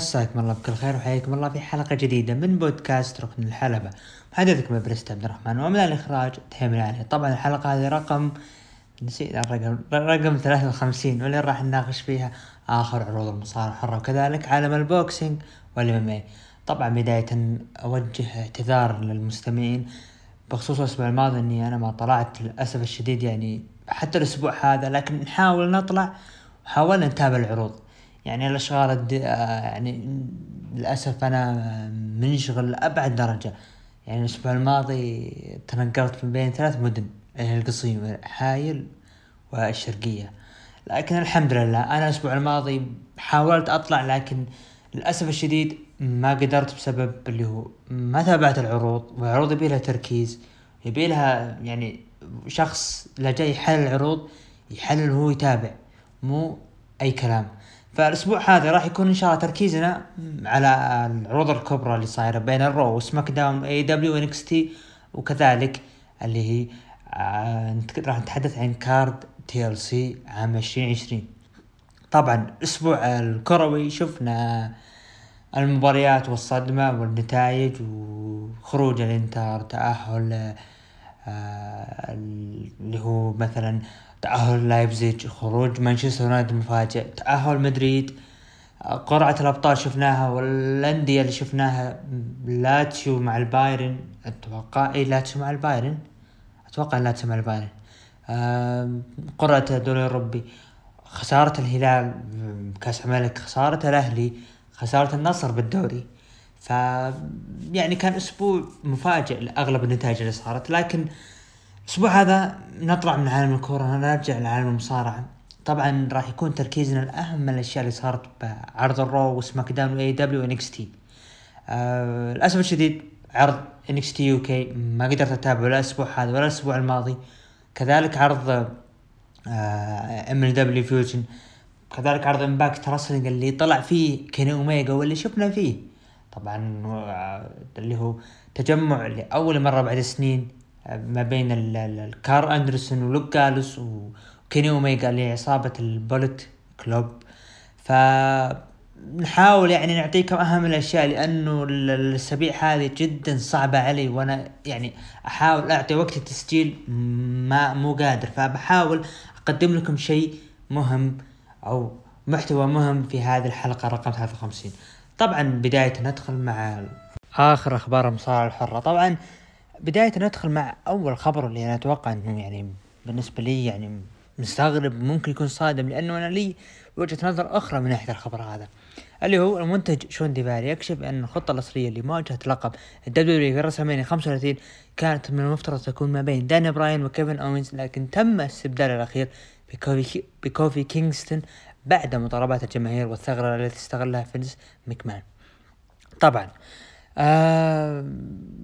مساكم الله بكل خير وحياكم الله في حلقة جديدة من بودكاست ركن الحلبة. محدثكم برست عبد الرحمن. ومن الإخراج تهيم العلي طبعا الحلقة هذه رقم نسيت الرقم. رقم 53 واللي راح نناقش فيها آخر عروض المصارعة الحرة وكذلك عالم البوكسينج والإم طبعا بداية أوجه اعتذار للمستمعين. بخصوص الأسبوع الماضي إني أنا ما طلعت للأسف الشديد يعني حتى الأسبوع هذا لكن نحاول نطلع وحاولنا نتابع العروض. يعني الأشغال الد... آه، يعني للأسف أنا منشغل لأبعد درجة. يعني الأسبوع الماضي تنقلت من بين ثلاث مدن القصيم حايل والشرقية. لكن الحمد لله أنا الأسبوع الماضي حاولت أطلع لكن للأسف الشديد ما قدرت بسبب اللي هو ما تابعت العروض والعروض يبي لها تركيز يبي لها يعني شخص لا جاي يحلل العروض يحلل وهو يتابع مو أي كلام. فالأسبوع هذا راح يكون إن شاء الله تركيزنا على العروض الكبرى اللي صايرة بين الرو وسماك داون اي دبليو انكس تي وكذلك اللي هي آه راح نتحدث عن card TLC عام 2020 طبعا الأسبوع الكروي شفنا المباريات والصدمة والنتائج وخروج الإنتر تأهل آه اللي هو مثلا تأهل لايبزيج خروج مانشستر يونايتد مفاجئ تأهل مدريد. قرعة الأبطال شفناها والأندية اللي شفناها لاتشيو مع البايرن. أتوقع إي لاتشيو مع البايرن؟ أتوقع لاتشيو مع البايرن. قرعة الدوري الأوروبي. خسارة الهلال بكأس الملك خسارة الأهلي خسارة النصر بالدوري. ف يعني كان أسبوع مفاجئ لأغلب النتائج اللي صارت لكن الأسبوع هذا نطلع من عالم الكورة نرجع لعالم المصارعة. طبعا راح يكون تركيزنا الأهم من الأشياء اللي صارت بعرض الرو وسماك داون واي دبليو انكس تي للأسف الشديد عرض NXT UK ما قدرت أتابعه لا الأسبوع هذا ولا الأسبوع الماضي. كذلك عرض MLW Fusion كذلك عرض Impact Wrestling اللي طلع فيه كيني اوميجا واللي شفنا فيه. طبعا آه، اللي هو تجمع لأول مرة بعد سنين ما بين كارل أندرسون ولوك جالوس وكيني اوميجا لعصابة ال Bullet Club. ف نحاول يعني نعطيكم أهم الأشياء لأنه الأسابيع هذه جدا صعبة علي وأنا يعني أحاول أعطي وقت التسجيل ما مو قادر. فبحاول أقدم لكم شيء مهم أو محتوى مهم في هذه الحلقة رقم 53 طبعا بداية ندخل مع آخر أخبار المصارعة الحرة. طبعا بداية ندخل مع أول خبر اللي أنا أتوقع إنه يعني بالنسبة لي يعني مستغرب ممكن يكون صادم لأنه أنا لي وجهة نظر أخرى من ناحية الخبر هذا اللي هو المنتج شون ديفاري يكشف أن الخطة الأصلية لمواجهة لقب الدبليو في رسمين 35 كانت من المفترض تكون ما بين دانيال براين وكيفن أوينز لكن تم استبدال الأخير بكوفي, بكوفي كينغستون بعد مطالبات الجماهير والثغرة التي استغلها فينس مكمان طبعا آه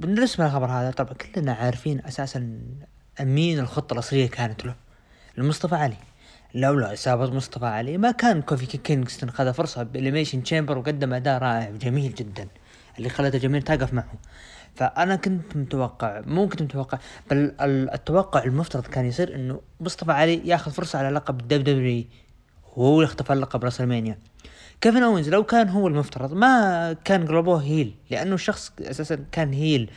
بالنسبة للخبر هذا طبعا كلنا عارفين أساسا مين الخطة الأصلية كانت له لمصطفى علي. لولا إصابة مصطفى علي ما كان كوفي كينغستون خذ فرصة ب Elimination Chamber وقدم أداء رائع وجميل جدا اللي خلت الجماهير تقف معه. فأنا كنت متوقع مو كنت متوقع بل التوقع المفترض كان يصير إنه مصطفى علي ياخذ فرصة على لقب ال WWE وهو يختفى لقب WrestleMania. كيفن اونز لو كان هو المفترض ما كان قلبوه heel لأنه الشخص أساسا كان heel.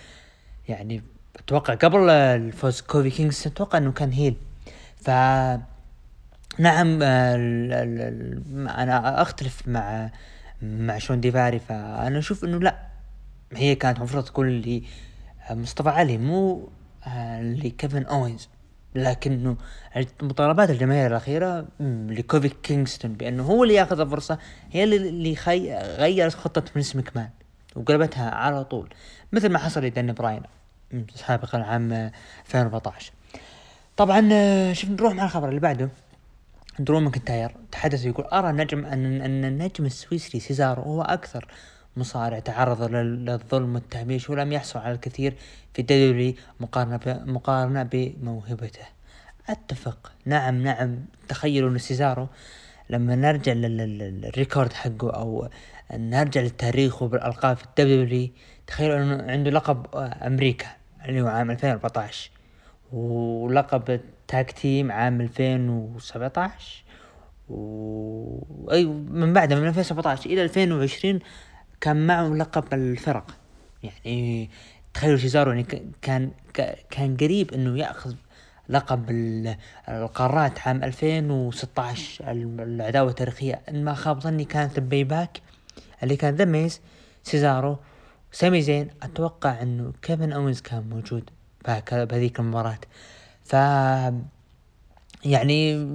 يعني أتوقع قبل الفوز كوفي كينجز أتوقع إنه كان heel. ف نعم أنا أختلف مع مع شون ديفاري فأنا أشوف إنه لا هي كانت المفروض تكون لمصطفى علي مو آه، لكيفن أوينز. لكنه مطالبات الجماهير الأخيرة لكوفي كينغستون بأنه هو اللي ياخذ الفرصة هي اللي خي... غيرت خطة فينس مكمان وقلبتها على طول مثل ما حصل لدانيال براين سابقا عام 2014 طبعا شوف نروح مع الخبر اللي بعده. درو ماكنتاير تحدث يقول أرى نجم أن أن النجم السويسري سيزارو هو أكثر مصارع تعرض للظلم والتهميش ولم يحصل على الكثير في الدوري مقارنة مقارنة بموهبته. أتفق. نعم نعم. تخيلوا أن سيزارو لما نرجع لل record حقه أو نرجع للتاريخ وبالألقاب في ال WWE تخيلوا أنه عنده لقب أمريكا اللي هو عام 2014 ولقب tag team عام 2017 و أي من بعدها من 2017 إلى 2020 كان معه لقب الفرق. يعني تخيلوا سيزارو يعني كان كان قريب إنه يأخذ لقب القارات عام 2016 العداوة التاريخية. إن ما خاب ظني كانت ال Payback اللي كان The Miz سيزارو سامي زين. أتوقع إنه كيفن اونز كان موجود بهذيك المباراة. ف يعني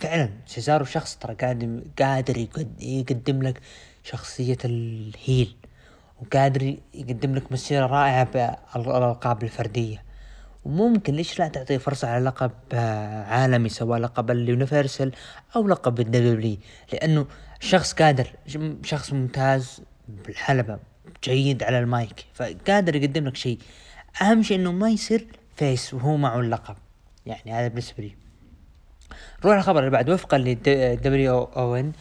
فعلا سيزارو شخص ترى قادر قادر يقدم لك شخصية ال heel وقادر يقدم لك مسيرة رائعة بالألقاب الفردية. وممكن ليش لا تعطيه فرصة على لقب آه، عالمي سواء لقب ال Universal أو لقب ال WWE لأنه شخص قادر شخص ممتاز بالحلبة جيد على المايك فقادر يقدم لك شيء. أهم شيء إنه ما يصير face وهو معه اللقب. يعني هذا بالنسبة لي. نروح الخبر اللي بعد وفقا ل WON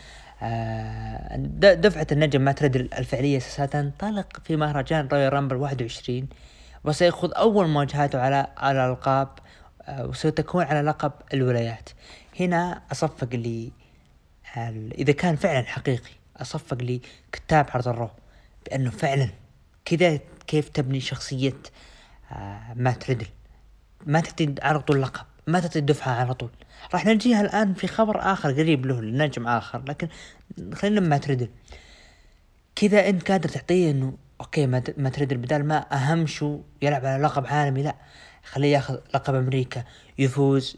دفعة النجم مات ريدل الفعلية ستنطلق في مهرجان Royal Rumble 21 وسيخوض أول مواجهاته على على الألقاب آه، وستكون على لقب الولايات. هنا أصفق لي إذا كان فعلا حقيقي أصفق لكتاب عرض ال Raw بأنه فعلا كذا كيف تبني شخصية آه، مات ريدل. ما تعطي على طول لقب. ما تعطي الدفعة على طول. راح نجيها الآن في خبر آخر قريب له لنجم آخر لكن خلينا مات ريدل. كذا أنت قادر تعطيه إنه okay مات ريدل بدال ما أهم شو يلعب على لقب عالمي لا. خليه ياخذ لقب أمريكا يفوز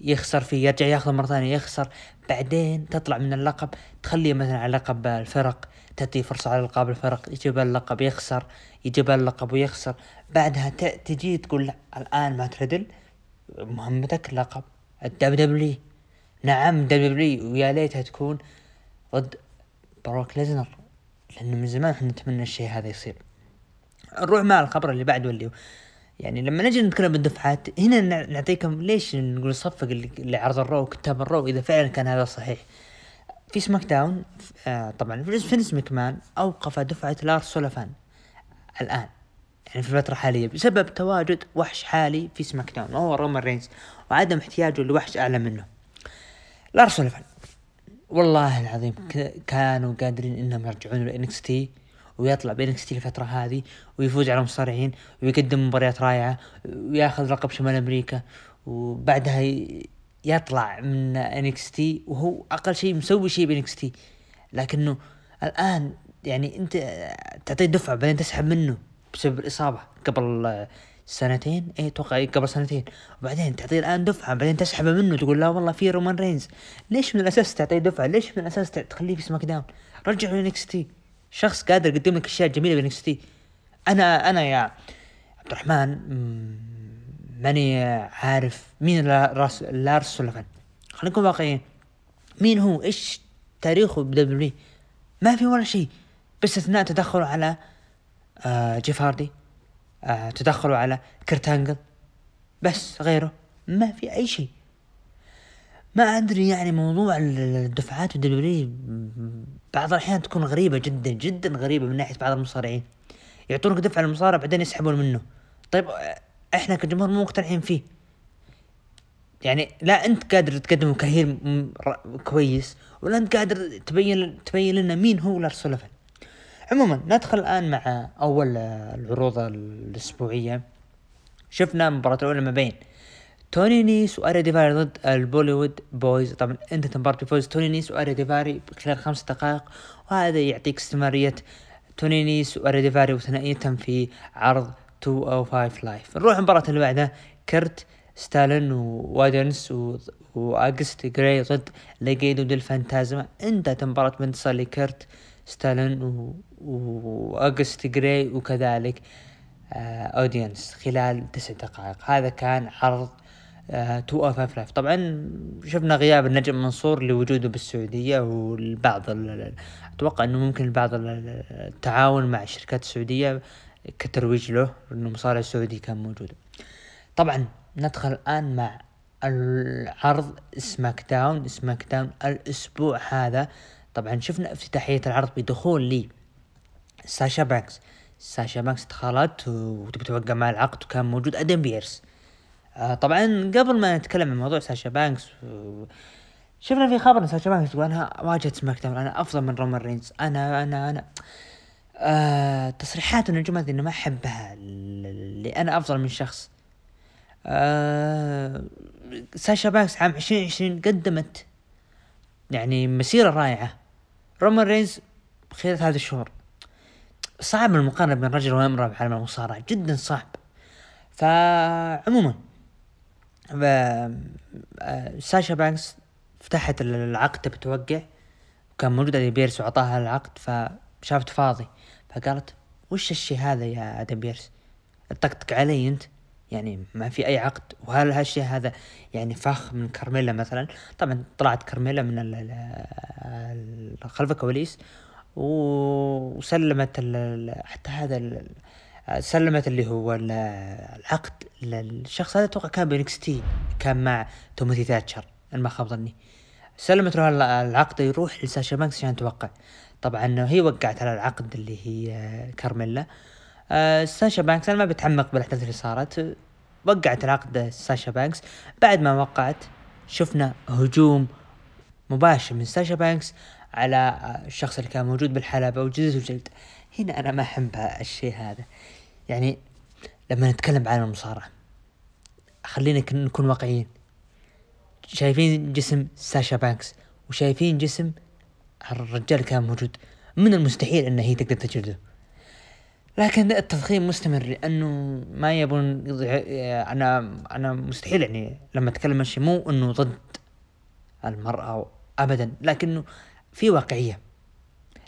يخسر فيه يرجع ياخذه مرة ثانية يخسر. بعدين تطلع من اللقب تخليه مثلا على لقب الفرق تعطيه فرصة على ألقاب الفرق يجيب اللقب يخسر يجيب اللقب ويخسر. بعدها تجي تقول لا الآن مات ريدل. مهمتك لقب ال WW نعم W ويا ليتها تكون ضد بروك ليزنر. لأنه من زمان إحنا نتمنى الشيء هذا يصير. نروح مع الخبر اللي بعده اللي يعني لما نجي نتكلم بالدفعات هنا نعطيكم ليش نقول صفق اللي عرض ال Raw وكتاب ال Raw إذا فعلا كان هذا صحيح. في SmackDown آه طبعا فينس مكمان أوقف دفعة لارس سوليفان الآن. يعني في الفترة الحالية بسبب تواجد وحش حالي في SmackDown وهو رومان رينز وعدم احتياجه لوحش أعلى منه. لارس سوليفان والله العظيم كانوا قادرين إنهم يرجعون ل NXT ويطلع ب NXT الفترة هذه ويفوز على المصارعين ويقدم مباريات رائعة ويأخذ لقب شمال أمريكا وبعدها يطلع من NXT وهو أقل شيء مسوي شيء ب NXT. لكنه الآن يعني أنت تعطيه دفعة بعدين تسحب منه. بسبب الإصابة قبل سنتين. إيه أتوقع قبل سنتين. وبعدين تعطيه الآن دفعة بعدين تسحبه منه تقول لا والله في رومان رينز. ليش من الأساس تعطيه دفعة؟ ليش من الأساس تخليه في SmackDown؟ رجعه ل NXT. شخص قادر يقدم لك أشياء جميلة ب NXT. أنا أنا يا عبد الرحمن ماني عارف مين راس لارس سوليفان خلينا نكون واقعيين. مين هو؟ إيش تاريخه ب W ما في ولا شيء. بس أثناء تدخله على آه جيف هاردي آه تدخله على كيرت أنجل بس غيره ما في أي شيء. ما أدري يعني موضوع الدفعات ال W بعض الأحيان تكون غريبة جدا جدا غريبة من ناحية بعض المصارعين. يعطونك دفعه للمصارع بعدين يسحبون منه. طيب إحنا كجمهور مو مقتنعين فيه. يعني لا أنت قادر تقدم ك heel كويس ولا أنت قادر تبين تبين لنا مين هو لارس سوليفان عموما ندخل الآن مع أول العروض الأسبوعية. شفنا المباراة الأولى ما بين توني نيس واري ديفاري ضد البوليوود بويز. طبعا انتهت مباراة بفوز توني نيس واري ديفاري خلال خمس دقائق وهذا يعطيك استمرارية توني نيس واري ديفاري وثنائيتهم في عرض 205 Live نروح المباراة اللي بعدها. كرت ستاليون وأدونيس وأوغست جراي ضد ليجادو ديل فانتازما. انتهت المباراة بانتصار لكرت ستاليون وأوغست جراي وكذلك أدونيس آه، خلال تسع دقائق. هذا كان عرض Two O Five Live طبعا شفنا غياب النجم منصور لوجوده بالسعودية والبعض أتوقع إنه ممكن بعض التعاون مع الشركات السعودية كترويج له إنه مصارع سعودي كان موجود. طبعا ندخل الآن مع العرض SmackDown SmackDown الأسبوع هذا. طبعا شفنا افتتاحية العرض بدخول لي ساشا بانكس ساشا بانكس دخلت وتبي توقع مع العقد وكان موجود. آدم بيرس. آه طبعا قبل ما نتكلم عن موضوع ساشا بانكس شفنا في خبر ساشا بانكس تقول أنا واجهت سماك داون أنا أفضل من رومان رينز. أنا أنا أنا. آه تصريحات النجوم هذه انه ما أحبها اللي أنا أفضل من شخص. آه ساشا بانكس عام 2020 قدمت يعني مسيرة رائعة. رومان رينز خلال هذا الشهور صعب المقارنة بين رجل وامرأة بعالم المصارعة جدا صعب. فعموما آه، ساشا بانكس فتحت العقد تبي توقع وكان موجود آدم بيرس وعطاها العقد فشافت فاضي. فقالت وش الشي هذا يا آدم بيرس؟ طقطق علي أنت؟ يعني ما في أي عقد؟ وهل هالشيء هذا يعني فخ من كارميلا مثلا؟ طبعا طلعت كارميلا من خلف الكواليس وسلمت حتى هذا سلمت اللي هو العقد للشخص هذا أتوقع كان ب NXT كان مع تيموثي تاتشر إن ما خاب ظني. سلمت له العقد يروح لساشا بانكس عشان توقع. طبعا هي وقعت على العقد اللي هي كارميلا. آه ساشا بانكس أنا ما بتعمق بالأحداث اللي صارت. وقعت العقد ساشا بانكس. بعد ما وقعت شفنا هجوم مباشر من ساشا بانكس. على الشخص اللي كان موجود بالحلبة وجلد وجلد. هنا أنا ما أحب الشيء هذا. يعني لما نتكلم بعالم المصارعة خلينا نكون واقعيين. شايفين جسم ساشا بانكس وشايفين جسم الرجال كان موجود. من المستحيل إن هي تقدر تجلده. لكن التضخيم مستمر لأنه ما يبون أنا أنا مستحيل يعني لما أتكلم الشيء مو إنه ضد المرأة ابدا لكنه في واقعية.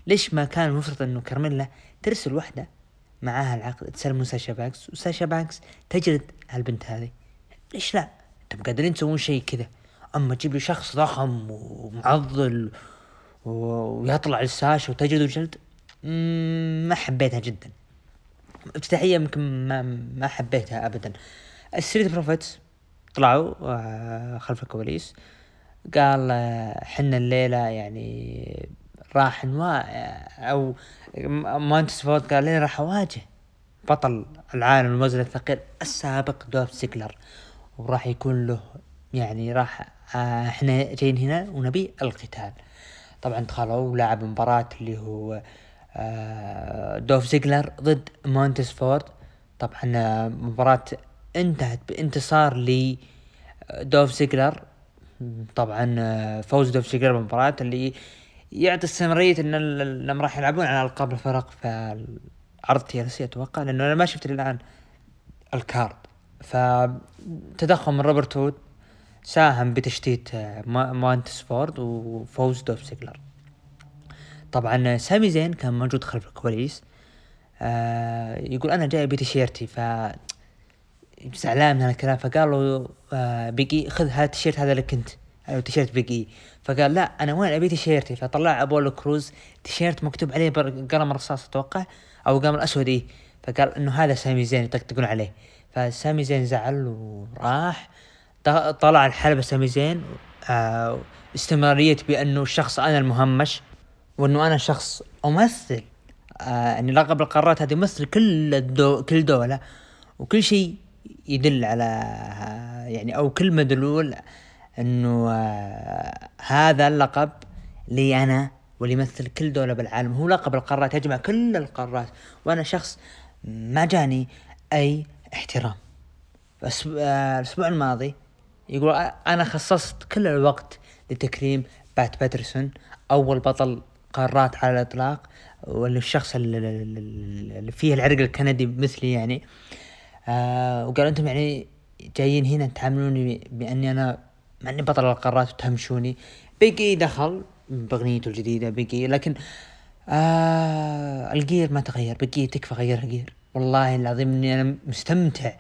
ليش ما كان المفروض إنه كارميلا ترسل وحدة معاها العقد تسلم ساشا بانكس وساشا بانكس تجلد هالبنت هذه؟ ليش لا؟ أنتم قادرين تسوون شيء كذا. أما تجيب لي شخص ضخم ومعضل ويطلع لساشا وتجلد جلد ما حبيتها جدا. افتتاحية يمكن ما ما حبيتها ابدا. الستريت بروفيتس طلعوا آه، خلف الكواليس. قال آه، حنا الليلة يعني راح نوا أو مانتس فورد قال لي راح أواجه بطل العالم الوزن الثقيل السابق دولف زيجلر. وراح يكون له يعني راح آه إحنا جايين هنا ونبي القتال. طبعا دخلوا ولعب مباراة اللي هو آه دولف زيجلر ضد مونتس فورد. طبعا مباراة انتهت بانتصار ل دولف زيجلر طبعا آه فوز دولف زيجلر بالمباراة اللي يعطي استمرارية إن انهم راح يلعبون على ألقاب الفرق في عرض TLC أتوقع لأنه أنا ما شفت الآن ال card. فتدخل من روبرت رود ساهم بتشتيت آه، مانتس فورد وفوز دولف زيجلر طبعا سامي زين كان موجود خلف الكواليس آه يقول أنا جاي بتيشيرتي ف زعلان من هالكلام فقال له آه بيجي خذ هذا التيشيرت هذا لك أنت أيوة تيشيرت بيجي فقال لا أنا وين أبي تيشيرتي؟ فطلع ابولو كروز تيشيرت مكتوب عليه بقلم رصاص أتوقع أو قلم الأسود إيه. فقال إنه هذا سامي زين يطقطقون عليه. فسامي زين زعل وراح طلع الحلبة سامي زين آه استمرارية بأنه الشخص أنا المهمش وأنه أنا شخص أمثل آه يعني لقب القارات هذه يمثل كل الدو كل دولة وكل شيء يدل على آه يعني أو كل مدلول أنه آه هذا اللقب لي أنا واللي يمثل كل دولة بالعالم. هو لقب القارات يجمع كل القارات. وأنا شخص ما جاني أي احترام. آه، الأسبوع الماضي يقول أنا خصصت كل الوقت لتكريم بات باترسون أول بطل قارات على الإطلاق واللي الشخص اللي فيه العرق الكندي مثلي يعني. آه وقال أنتم يعني جايين هنا تعاملوني بأني أنا مع اني بطل القارات وتهمشوني. بيجي دخل باغنيته الجديدة بيجي لكن آه الجير ما تغير بيجي تكفى غير الجير. والله العظيم إني أنا مستمتع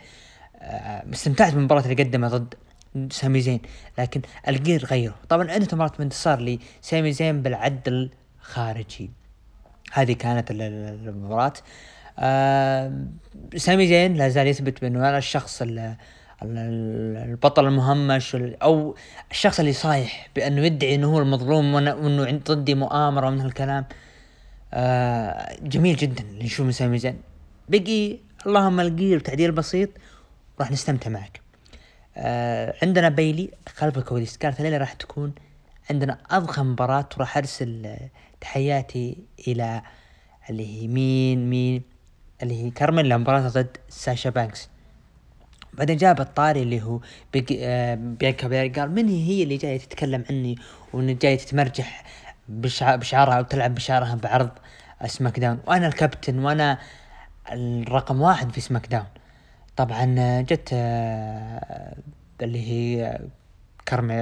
آه استمتعت بالمباراة اللي قدمها ضد سامي زين لكن الجير غيره. طبعا عدة مرات بانتصار لسامي زين بالعد الخارجي. هذه كانت المباراة. آه سامي زين لا زال يثبت بأنه أنا الشخص البطل المهمش أو الشخص اللي صايح بأنه يدعي أنه هو المظلوم وأنه ضدي مؤامرة ومن هالكلام. آه جميل جدا اللي نشوف من سامي زين. بقي اللهم القير تعديل بسيط راح نستمتع معك. آه عندنا بيلي خلف الكواليس. قالت الليلة راح تكون عندنا أضخم مباراة وراح أرسل تحياتي إلى اللي هي مين مين؟ اللي هي كارميلا مباراة ضد ساشا بانكس. بعدين جاب الطاري اللي هو آه، بيانكا بلير. قال من هي اللي جاية تتكلم عني وإن جاية تتمرجح بشعرها أو تلعب بشعرها بعرض سماك داون؟ وأنا الكابتن وأنا الرقم واحد في سماك داون. طبعا جت آه، اللي هي كرمي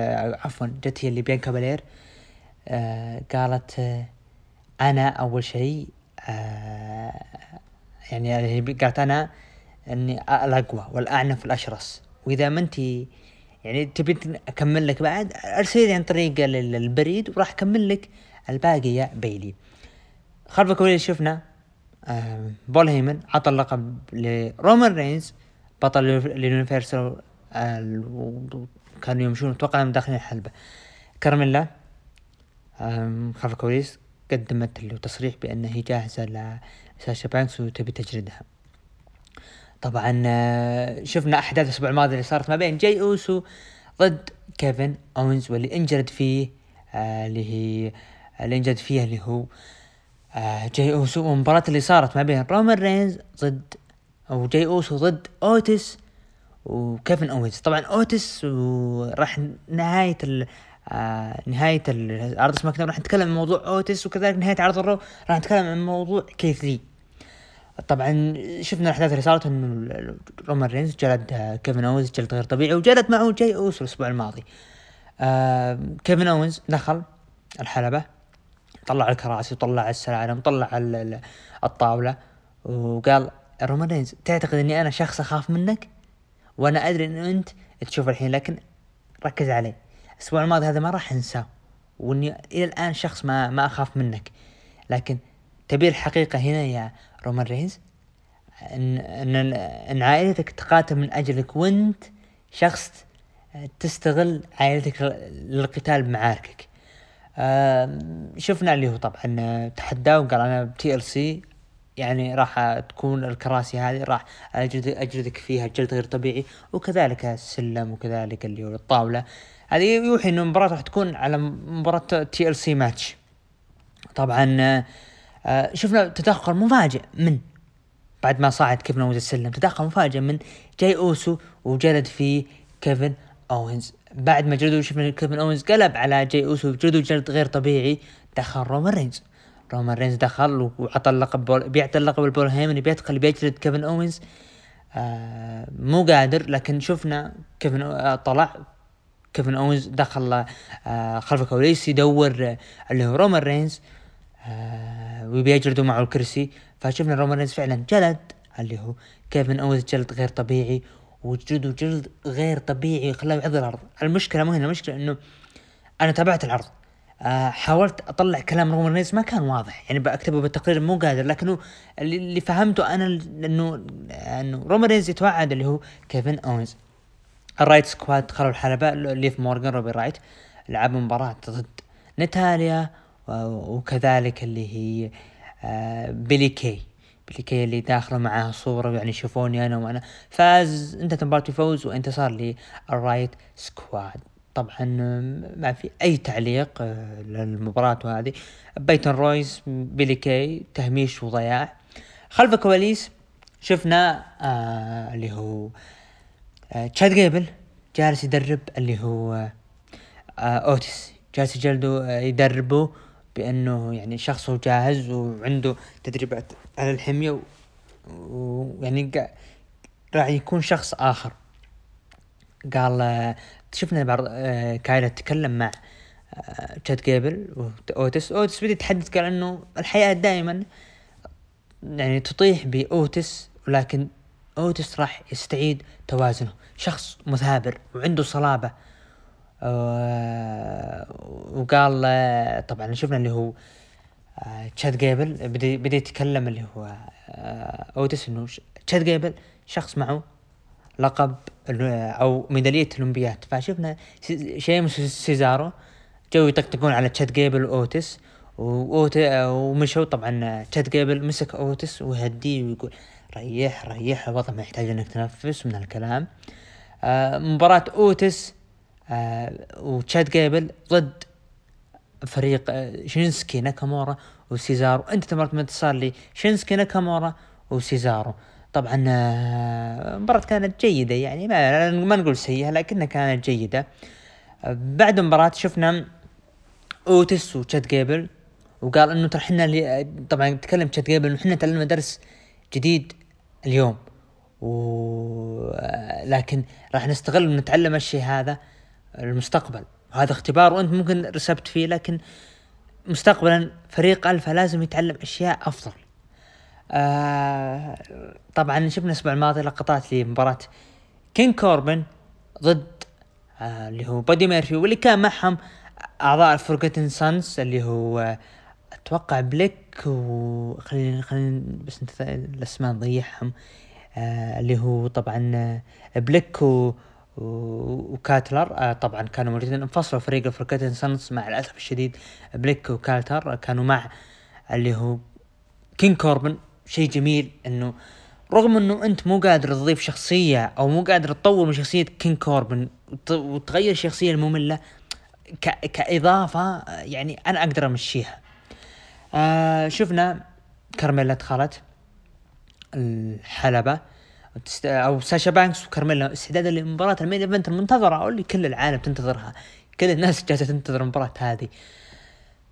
عفوا جت هي اللي بيانكا بلير آه، قالت أنا أول شيء يعني قالت أنا إني الاقوى والأعنف والاشرس وإذا ما انت يعني تبي اكمل لك بعد أرسلي عن طريق البريد وراح أكمل لك الباقي يا بيلي خلف الكواليس شفنا بول هيمن عطى اللقب لرومان رينز بطل ال Universal كانوا يمشون أتوقع إنهم داخلين الحلبة. كارميلا خلف الكواليس قدمت له تصريح بانها هي جاهزة لساشا بانكس وتبي تجلدها طبعا آه، شفنا أحداث الأسبوع الماضي اللي صارت ما بين جاي أوسو ضد كيفن اونز واللي إنجرد فيه آه، اللي هي اللي إنجرد فيه اللي هو آه، جاي أوسو. والمباراة اللي صارت ما بين رومان رينز ضد أو جاي أوسو ضد اوتس وكيفن اونز طبعا اوتس وراح نهاية آه نهاية عرض سماك راح نتكلم عن موضوع اوتس وكذلك نهاية عرض الرو راح نتكلم عن موضوع كيث لي طبعا شفنا الأحداث اللي صارت إنه رومان رينز جلد كيفن اونز جلد غير طبيعي وجلد معه جاي اوسو الأسبوع الماضي. آه كيفن اونز دخل الحلبة طلع الكراسي وطلع السلالم وطلع الطاولة وقال رومان رينز تعتقد إني أنا شخص أخاف منك؟ وأنا أدري ان أنت تشوف الحين لكن ركز علي. الأسبوع الماضي هذا ما راح أنساه وإني إلى الآن شخص ما ما أخاف منك. لكن تبي الحقيقة هنا يا رومان رينز؟ ان ان إن عائلتك تقاتل من أجلك وأنت شخص تستغل عائلتك للقتال بمعاركك. شفنا اللي هو طبعا تحداه وقال أنا ب TLC يعني راح تكون الكراسي هذه راح اجلد اجلدك فيها جلد غير طبيعي وكذلك السلم وكذلك اللي هو الطاولة. هذه يوحي إنه المباراة راح تكون على مباراة TLC match طبعا آه، شفنا تدخل مفاجئ من بعد ما صعد كيفن اونز السلم. تدخل مفاجئ من جاي أوسو وجلد في كيفن اونز بعد ما جلدوا شفنا كيفن اونز قلب على جاي أوسو جلدوا جلد غير طبيعي دخل رومان رينز. رومان رينز دخل وعطى اللقب بول بيعطي اللقب لبول هيمن بيدخل بيجلد كيفن اونز آه مو قادر لكن شفنا كيفن آه طلع كيفن أونز دخل آه خلف الكواليس يدور اللي هو رومان رينز آه وبيجلدوا معه الكرسي. فشفنا رومان رينز فعلا جلد اللي هو كيفن اونز جلد غير طبيعي وجلده جلد غير طبيعي خلاه يعض الأرض. المشكلة مو هنا المشكلة إنه أنا تابعت العرض. آه حاولت أطلع كلام رومان رينز ما كان واضح. يعني بكتبه بالتقرير مو قادر لكنه اللي فهمته أنا إنه إنه رومان رينز يتوعد اللي هو كيفن أونز. الرايت سكواد دخلوا الحلبة ليف مورجان روبي رايت لعبوا مباراة ضد نتاليا وكذلك اللي هي آه، بيلي كي. بيلي كي اللي داخله معاه صورة يعني شوفوني أنا وأنا. فاز انتهت المباراة بفوز وانتصار للرايت سكواد. طبعا ما في أي تعليق آه، للمباراة هذه. بيتون رويز بيلي كي تهميش وضياع. خلف الكواليس شفنا آه اللي هو آه تشاد جيبل جالس يدرب اللي هو آه اوتس جالس يجلدوا آه يدربوا بأنه يعني شخص هو جاهز وعنده تدريبات على الحمية ويعني راح يكون شخص آخر. قال شفنا بعض آه، كايلا تكلم مع تشاد جيبل واوتس اوتس بدأ يتحدث قال إنه الحياة دائما يعني تطيح باوتس ولكن اوتس راح يستعيد توازنه. شخص مثابر وعنده صلابة. آه، وقال آه، طبعا شفنا اللي هو تشاد آه، جيبل بدا يتكلم اللي هو اوتس إنه تشاد جيبل شخص معه لقب أو ميدالية الأولمبيات. فشفنا شيء سيزارو جو يطقطقون على تشاد جيبل واوتس ومشوا طبعا تشاد جيبل مسك اوتس ويهديه ويقول ريح ريح الوضع ما يحتاج إنك تنفس من الكلام. مباراة أوتس آه وتشاد جيبل ضد فريق آه، شينسكي ناكامورا وسيزارو. انتهت المباراة بانتصار لي شينسكي ناكامورا وسيزارو. طبعا آه، مباراة كانت جيدة يعني ما, ما نقول سيئة لكنها كانت جيدة. بعد المباراة شفنا أوتس وتشاد جيبل وقال إنه ترى إحنا اللي طبعا تكلم تشاد جيبل إنه إحنا تعلمنا درس جديد اليوم. و لكن راح نستغل ونتعلم الشيء هذا المستقبل. وهذا اختبار وأنت ممكن رسبت فيه لكن مستقبلا فريق ألفا لازم يتعلم أشياء أفضل. آه طبعا شفنا الأسبوع الماضي لقطات لمباراة كين كوربن ضد آه اللي هو بودي ميرفي واللي كان معهم أعضاء الفورجتن سانس اللي هو آه أتوقع بليك و خلينا بس الأسماء نضيعهم. آه اللي هو طبعا آه بليك و وكاتلر. آه طبعا كانوا موجودين انفصلوا فريق الفورجتن سانس مع الأسف الشديد بليك وكاتلر كانوا مع اللي هو كين كوربن. شيء جميل إنه رغم إنه أنت مو قادر تضيف شخصية أو مو قادر تطور من شخصية كين كوربن وتغير الشخصية المملة كإضافة يعني أنا أقدر أمشيها. آه شفنا كارميلا دخلت الحلبة. أو ساشا بانكس وكارميلا استعدادا لمباراة ال main event المنتظرة اللي كل العالم تنتظرها. كل الناس جالسة تنتظر المباراة هذه.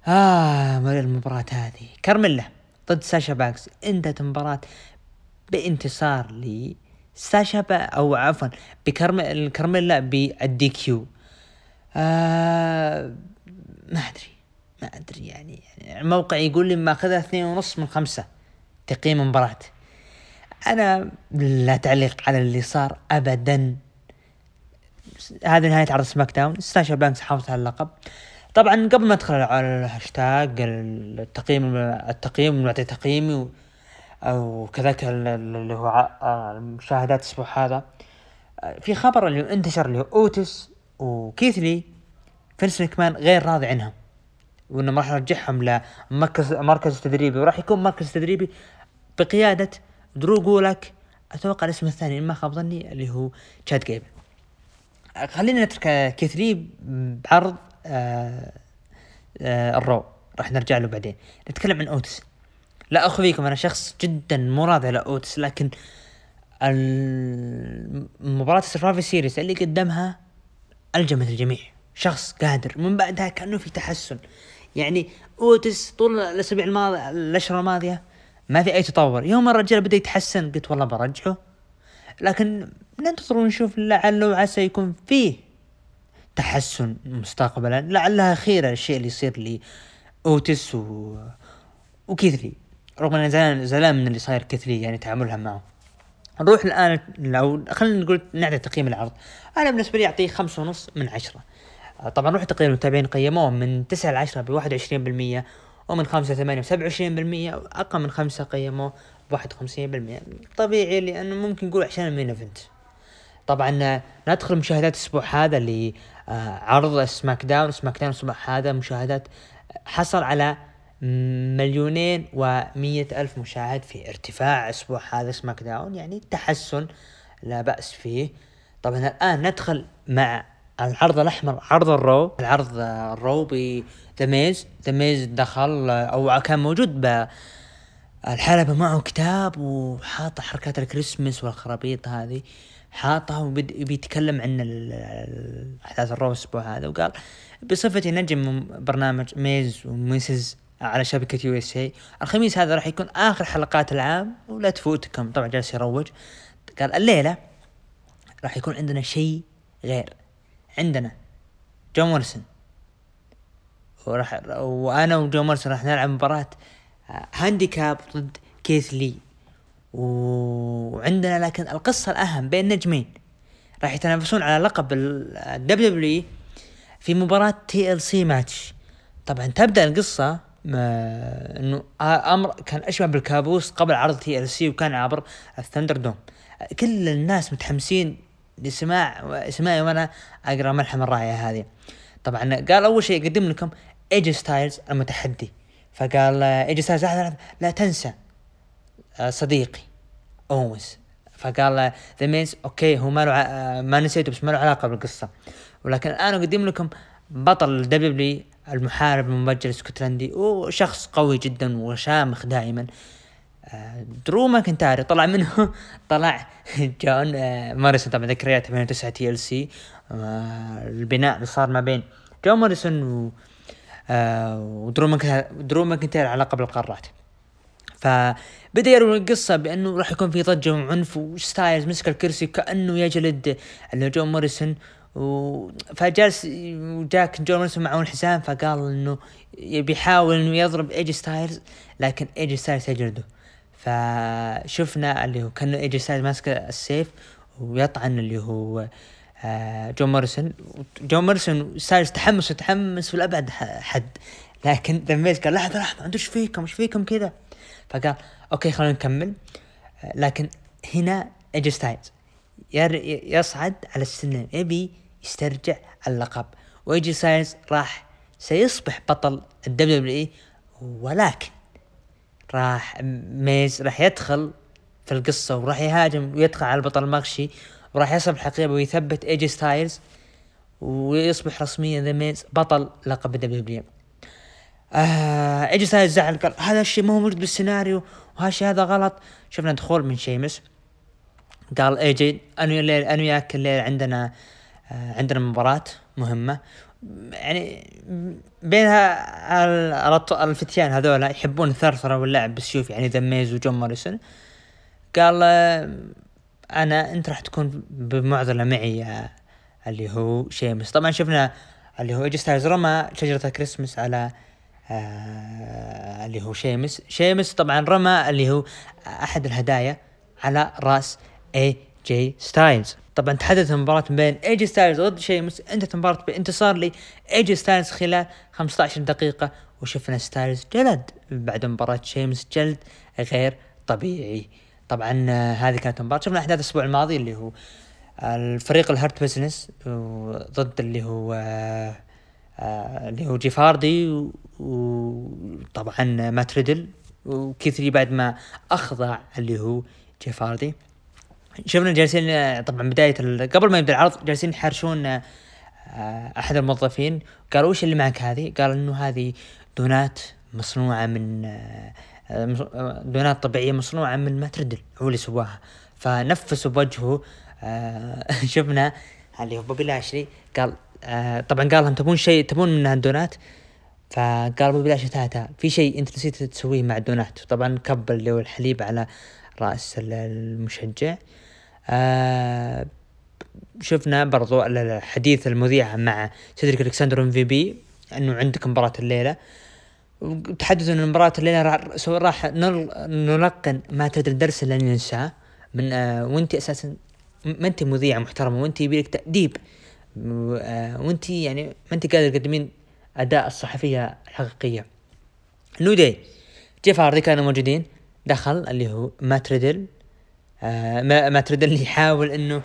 آه المباراة هذه. كارميلا ضد ساشا بانكس. إنتهت المباراة بانتصار لساشا با أو عفوا بكارميلا بال DQ. آه ما أدري. ما أدري يعني, يعني الموقع يقول لي ماخذها اثنين ونص من خمسة تقييم المباراة أنا لا تعليق على اللي صار ابدا. هذه نهاية عرض سماك داون. ساشا بانكس حافظ على اللقب. طبعا قبل ما ادخل على الهاشتاج التقييم التقييم نعطي تقييمي أو كذلك اللي هو المشاهدات الأسبوع هذا. في خبر اللي انتشر اللي هو اوتس وكيثلي فينس ماكمان غير راضي عنهم. وإنه راح يرجعهم لمركز مركز تدريبي. وراح يكون مركز تدريبي بقيادة درو جولك أتوقع الاسم الثاني ما خاب ظني اللي هو تشاد جيبل خلينا نترك كيثلي بعرض آه آه الرو. راح نرجع له بعدين. نتكلم عن اوتس لا اخفيكم أنا شخص جدا مو راضي على اوتس لكن المباراة السرفايفر سيريس اللي قدمها ألجمت الجميع. شخص قادر. من بعدها كأنه في تحسن. يعني أوتس طول الأسابيع الماضية الاشهر الماضية ما في أي تطور. يوم الرجال بدأ يتحسن قلت والله برجعه. لكن ننتظر ونشوف لعل وعسى يكون فيه تحسن مستقبلا. لعلها خير الشيء اللي يصير لي أوتس و وكيثلي. رغم اني زعلان زعلان من اللي صاير كيثلي يعني تعاملها معه. نروح الآن لو خلينا نقول نعطي تقييم العرض. أنا بالنسبة لي أعطيه خمسة ونص من عشرة. طبعا روح تقييم المتابعين قيموه من تسعة ل 10 ب 21 بالمية ومن خمسة ثمانية وسبعة وعشرين بالمية وأقل من خمسة قيموه بواحد وخمسين بالمية. طبيعي لأنه ممكن نقول عشان ال main event. طبعا ندخل مشاهدات الأسبوع هذا اللي آه، عرض سماك داون سماك داون الأسبوع هذا مشاهدات حصل على مليونين ومية ألف مشاهد في ارتفاع أسبوع هذا سماك داون يعني تحسن لا بأس فيه. طبعا الآن ندخل مع العرض الأحمر. عرض الرو. العرض الرو ب ذا ميز ذا ميز دخل أو كان موجود ب الحلبة معه كتاب وحاط حركات الكريسماس والخرابيط هذه. حاطها وبيتكلم عن احداث الرو الأسبوع هذا. وقال بصفتي نجم برنامج ميز وميسز على شبكة USA الخميس هذا راح يكون آخر حلقات العام ولا تفوتكم. طبعا جالس يروج. قال الليلة راح يكون عندنا شيء غير. عندنا. جون مورسون وراح وأنا وجون مورسون راح نلعب مباراة handicap ضد كيث لي. وعندنا لكن القصة الأهم بين نجمين راح يتنافسون على لقب ال WW في مباراة TLC match طبعا تبدأ القصة إنه أمر كان أشبه بالكابوس قبل عرض TLC وكان عبر ال ThunderDome. كل الناس متحمسين لسماع اسمعي وأنا اقرأ ملحمة الراعية هذه. طبعا قال أول شيء يقدم لكم ايجي ستايلز المتحدي. فقال ايجي ستايلز لا تنسى آه، صديقي أوموس فقال ذا ميز okay هو ما له آه، ما نسيته بس ما له علاقة بالقصة. ولكن الآن أقدم لكم بطل الدبليو المحارب الممجر الإسكتلندي وشخص قوي جدا وشامخ دائما. آه، درو ماكنتاري طلع منه. طلع جون آه، موريسون طبعا ذكريات 2009 تي إل سي. البناء اللي صار ما بين جون موريسون و ودرو ماكنتاري درو ماكنتاري على القارات. فبدأ يروي القصة بأنه راح يكون في ضجة وعنف وستايلز مسك الكرسي كأنه يجلد جون موريسون. فجالس وجاك جون موريسون معه الحزام فقال إنه بيحاول إنه يضرب ايجي ستايلز لكن ايجي ستايلز يجلده. فشفنا اللي هو كان إيجي ستايلز ماسك السيف ويطعن اللي هو آه، جون موريسون. جون موريسون ستايلز تحمس وتحمس في الأبعد حد. لكن ذا ميز قال لحظة لحظة أنتم إيش فيكم؟ إيش فيكم كذا؟ فقال okay خلينا نكمل. لكن هنا إيجي ستايلز يصعد على السلم يبي يسترجع اللقب. وإيجي ستايلز راح سيصبح بطل الدبليو دبليو ولكن راح ميز راح يدخل في القصة وراح يهاجم ويدخل على البطل المغشي وراح يصل الحقيبة ويثبت ايجي ستايلز ويصبح رسميا ذا ميز بطل لقب دبليو آه اجى ستايلز زعل قال هذا الشيء ما هو موجود بالسيناريو وهذا الشيء هذا غلط. شفنا دخول من شيمس. قال ايجي أنا الليل أنا وياك الليل عندنا آه عندنا مباراة مهمة. يعني بينها الفتيان هذولا يحبون الثرثرة واللعب بالسيوف يعني ذا ميز وجون موريسون. قال أنا أنت راح تكون بمعضلة معي آه، اللي هو شيمس. طبعا شفنا اللي هو إيجي ستايلز رمى شجرة الكريسماس على آه اللي هو شيمس. شيمس طبعا رمى اللي هو أحد الهدايا على رأس اي جي ستايلز. طبعا تحدث المباراة بين اي جي ستايلز ضد شيمس انتهت المباراة بانتصار لي اي جي ستايلز خلال 15 دقيقة. وشفنا ستايلز جلد بعد مباراة شيمس جلد غير طبيعي. طبعا آه هذه كانت المباراة شفنا أحداث الأسبوع الماضي اللي هو الفريق الهارت بزنس ضد اللي هو آه آه اللي هو جيف هاردي وطبعا مات ريدل وكيث لي بعد ما أخضع اللي هو جيف هاردي شفنا جالسين طبعا بداية قبل ما يبدأ العرض جالسين يحرشون آه أحد الموظفين. قالوا وش اللي معك هذه؟ قال إنه هذه دونات مصنوعة من آه دونات طبيعية مصنوعة من ماتريدل هو اللي سواها. فنفسوا بوجهه آه شفنا اللي هو بوبي لاشلي قال آه طبعا قال لهم تبون شيء تبون من الدونات فقال ببلاش تاتا في شيء أنت نسيت تسويه مع الدونات طبعا كب اللي هو الحليب على رأس المشجع. آه شفنا برضو الحديث المذيع مع سيدريك ألكسندر إم في بي إنه عندك مباراة الليلة. وتحدثوا إن مباراة الليلة راح نلقن ما تدري الدرس اللي ننساه من آه وانت أساسا ما أنت مذيعة محترمة وانت يبيلك تأديب. آه، وانت يعني ما أنت قادر تقدمين أداء الصحفية الحقيقية. نيو داي جيف هاردي كانوا موجودين. دخل اللي هو مات ريدل آه مات ريدل يحاول إنه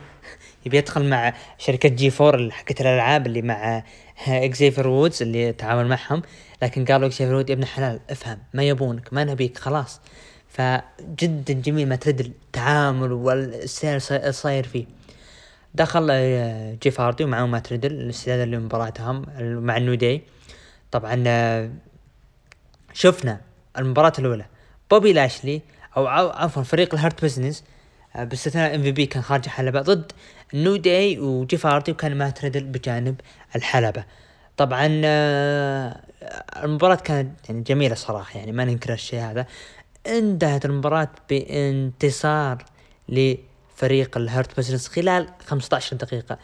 يبي يدخل مع شركة جي فور حقت الألعاب اللي مع اكزيفر وودز اللي تعاون معهم. لكن قالوا اكزيفر وودز يا ابن الحلال افهم ما يبونك ما نبيك خلاص. فجدا جميل مات ريدل التعامل والسير صاير فيه. دخل آه، جيف هاردي ومعه مات ريدل استعدادا لمباراتهم مع النيو داي طبعا آه، شفنا المباراة الأولى. بوبي لاشلي أو عفوا فريق الهارت بزنس آه، باستثناء ام في بي كان خارج الحلبة ضد نيو داي وجيف هاردي وكان مات ريدل بجانب الحلبة. طبعا المباراة كانت يعني جميلة صراحة يعني ما ننكر الشيء هذا. انتهت المباراة بانتصار ل فريق الهارت بزنس خلال 15 دقيقة.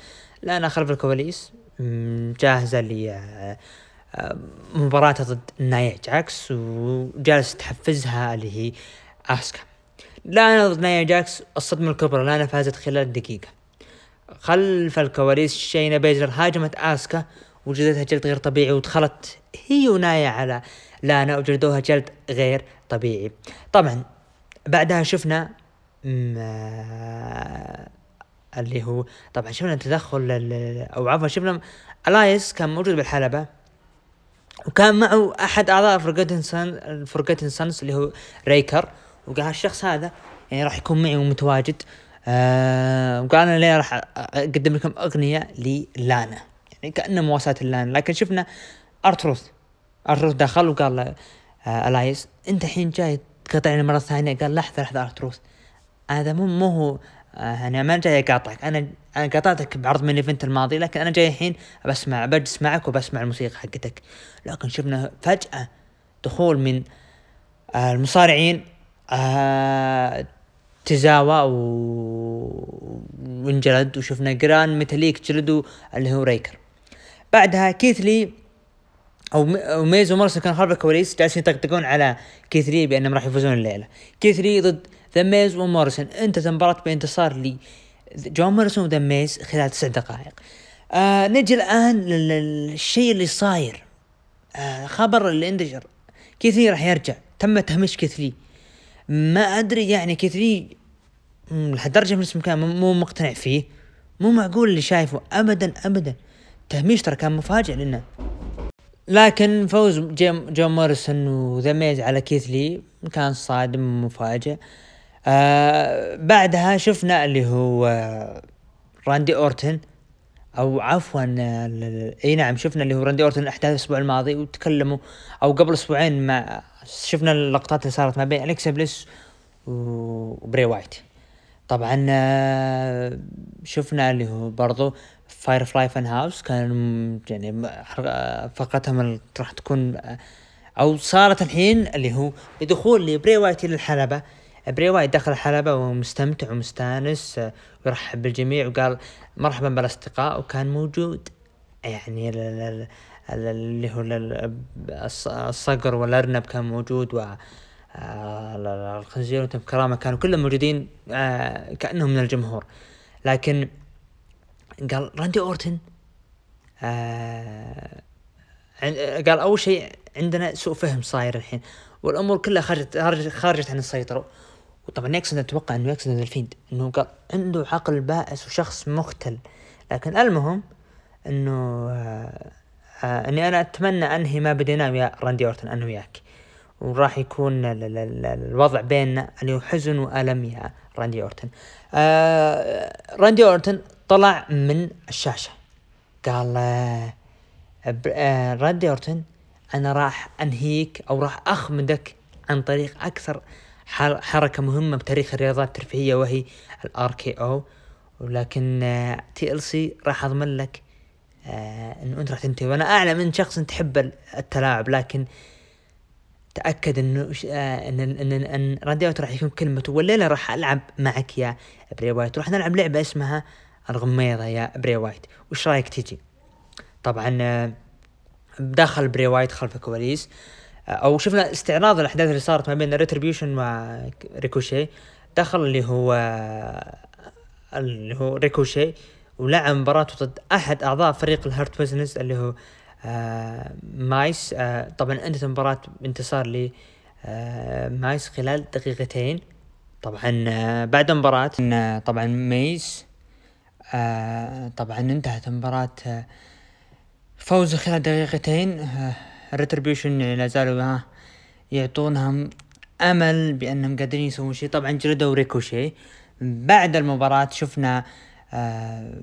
الآن خلف الكواليس جاهزة ل آه، آه، مباراة ضد نايا جاكس وجالس تحفزها اللي هي اسكا لانا ضد نايا جاكس الصدمة الكبرى لانا فازت خلال دقيقة. خلف الكواليس شينا بيزلر هاجمت آسكا وجدتها جلد غير طبيعي ودخلت هي ونايا على لانا وجلدوها جلد غير طبيعي. طبعا بعدها شفنا اللي هو طبعا شفنا تدخل أو عفوا شفنا إلياس كان موجود بالحلبة وكان معه أحد أعضاء فرقتن سان فرقتن سانس اللي هو ريكر. وقال الشخص هذا يعني راح يكون معي ومتواجد. آه وقال أنا ليه راح أقدم لكم أغنية للانا. يعني كأنه مواساة اللانا. لكن شفنا آر تروث آر تروث دخل وقال له آه إلياس أنت الحين جاي تقاطعني مرة ثانية؟ قال لحظة لحظة آر تروث هذا مو مو هو آه أنا ما جاي أقاطعك. أنا أنا قاطعتك بعرض من ال event الماضي لكن أنا جاي الحين بسمع بجلس معك وبسمع الموسيقى حقتك. لكن شفنا فجأة دخول من آه المصارعين آه توزاوا. وانجلد وشفنا جران ميتاليك جلدوا اللي هو ريكر. بعدها كيث لي أو ميز وموريسون كانوا خلف الكواليس جالسين يطقطقون على كيث لي بأنهم راح يفوزون الليلة. كيث لي ضد ذا ميز وموريسون. انتهت المباراة بانتصار لي. جون موريسون وذا ميز خلال تسع دقائق. آه نجي الآن للشيء اللي صاير. آه خبر اللي انتشر. كيث لي راح يرجع. تم تهميش كيث لي ما أدري يعني كيث لي لهالدرجة من اسم كان مو مقتنع فيه. مو معقول اللي شايفه ابدا ابدا. تهميش ترى كان مفاجئ لنا. لكن فوز جيم جون موريسون وذا ميز على كيث لي كان صادم مفاجئ. آه بعدها شفنا اللي هو آه راندي أورتن. أو عفوا إي نعم شفنا اللي هو راندي أورتن أحداث الأسبوع الماضي وتكلموا أو قبل أسبوعين ما شفنا اللقطات اللي صارت ما بين الكسا بليس وبري وايت. طبعا آه، شفنا اللي هو برضو Firefly Fun House كان يعني فقرتهم راح تكون آه، أو صارت الحين اللي هو بدخول لبري وايت إلى الحلبة. بري وايت دخل الحلبة ومستمتع ومستانس ويرحب بالجميع وقال مرحبا بالأصدقاء وكان موجود. يعني اللي هو الصقر والأرنب كان موجود و آه، الخنزير وتم كرامه كانوا كلهم موجودين آه، كأنهم من الجمهور. لكن قال راندي أورتن آه، قال أول شيء عندنا سوء فهم صاير الحين والأمور كلها خرجت خرجت عن السيطرة. وطبعا يقصد أتوقع إنه يقصد ال Fiend إنه قال عنده عقل بائس وشخص مختل. لكن المهم إنه آه آه إني أنا أتمنى أنهي ما بديناه ويا راندي أورتن أنا وياك. وراح يكون الوضع بيننا اللي هو حزن وألم يا راندي أورتن. آه راندي أورتن طلع من الشاشة. قال آه آه راندي أورتن أنا راح أنهيك أو راح أخمدك عن طريق أكثر حركة مهمة بتاريخ الرياضات الترفيهية وهي ال RKO. ولكن TLC راح أضمن لك آه انه أنت راح تنتهي. وأنا أعلم إن شخص تحب التلاعب لكن تأكد إنه آه إن إن إن, راندي راح يكون كلمته والليله راح ألعب معك يا بري وايت. وراح نلعب لعبة اسمها الغميضة يا بري وايت. وش رأيك تيجي طبعا آه داخل بري وايت خلف الكواليس. آه أو شفنا استعراض الأحداث اللي صارت ما بين Retribution مع ريكوشي دخل اللي هو اللي هو ريكوشي ولعب مباراته ضد أحد أعضاء فريق ال Hurt Business اللي هو آه مايس. آه طبعا انتهت المباراة بانتصار ل آه مايس خلال دقيقتين. طبعا بعد المباراة آه طبعا ميس طبعا انتهت المباراة آه فوز خلال دقيقتين. Retribution يعني لا زالوا يعطونهم أمل بأنهم قادرين يسوون شيء. طبعا جلدوا ريكوشي بعد المباراة شفنا آه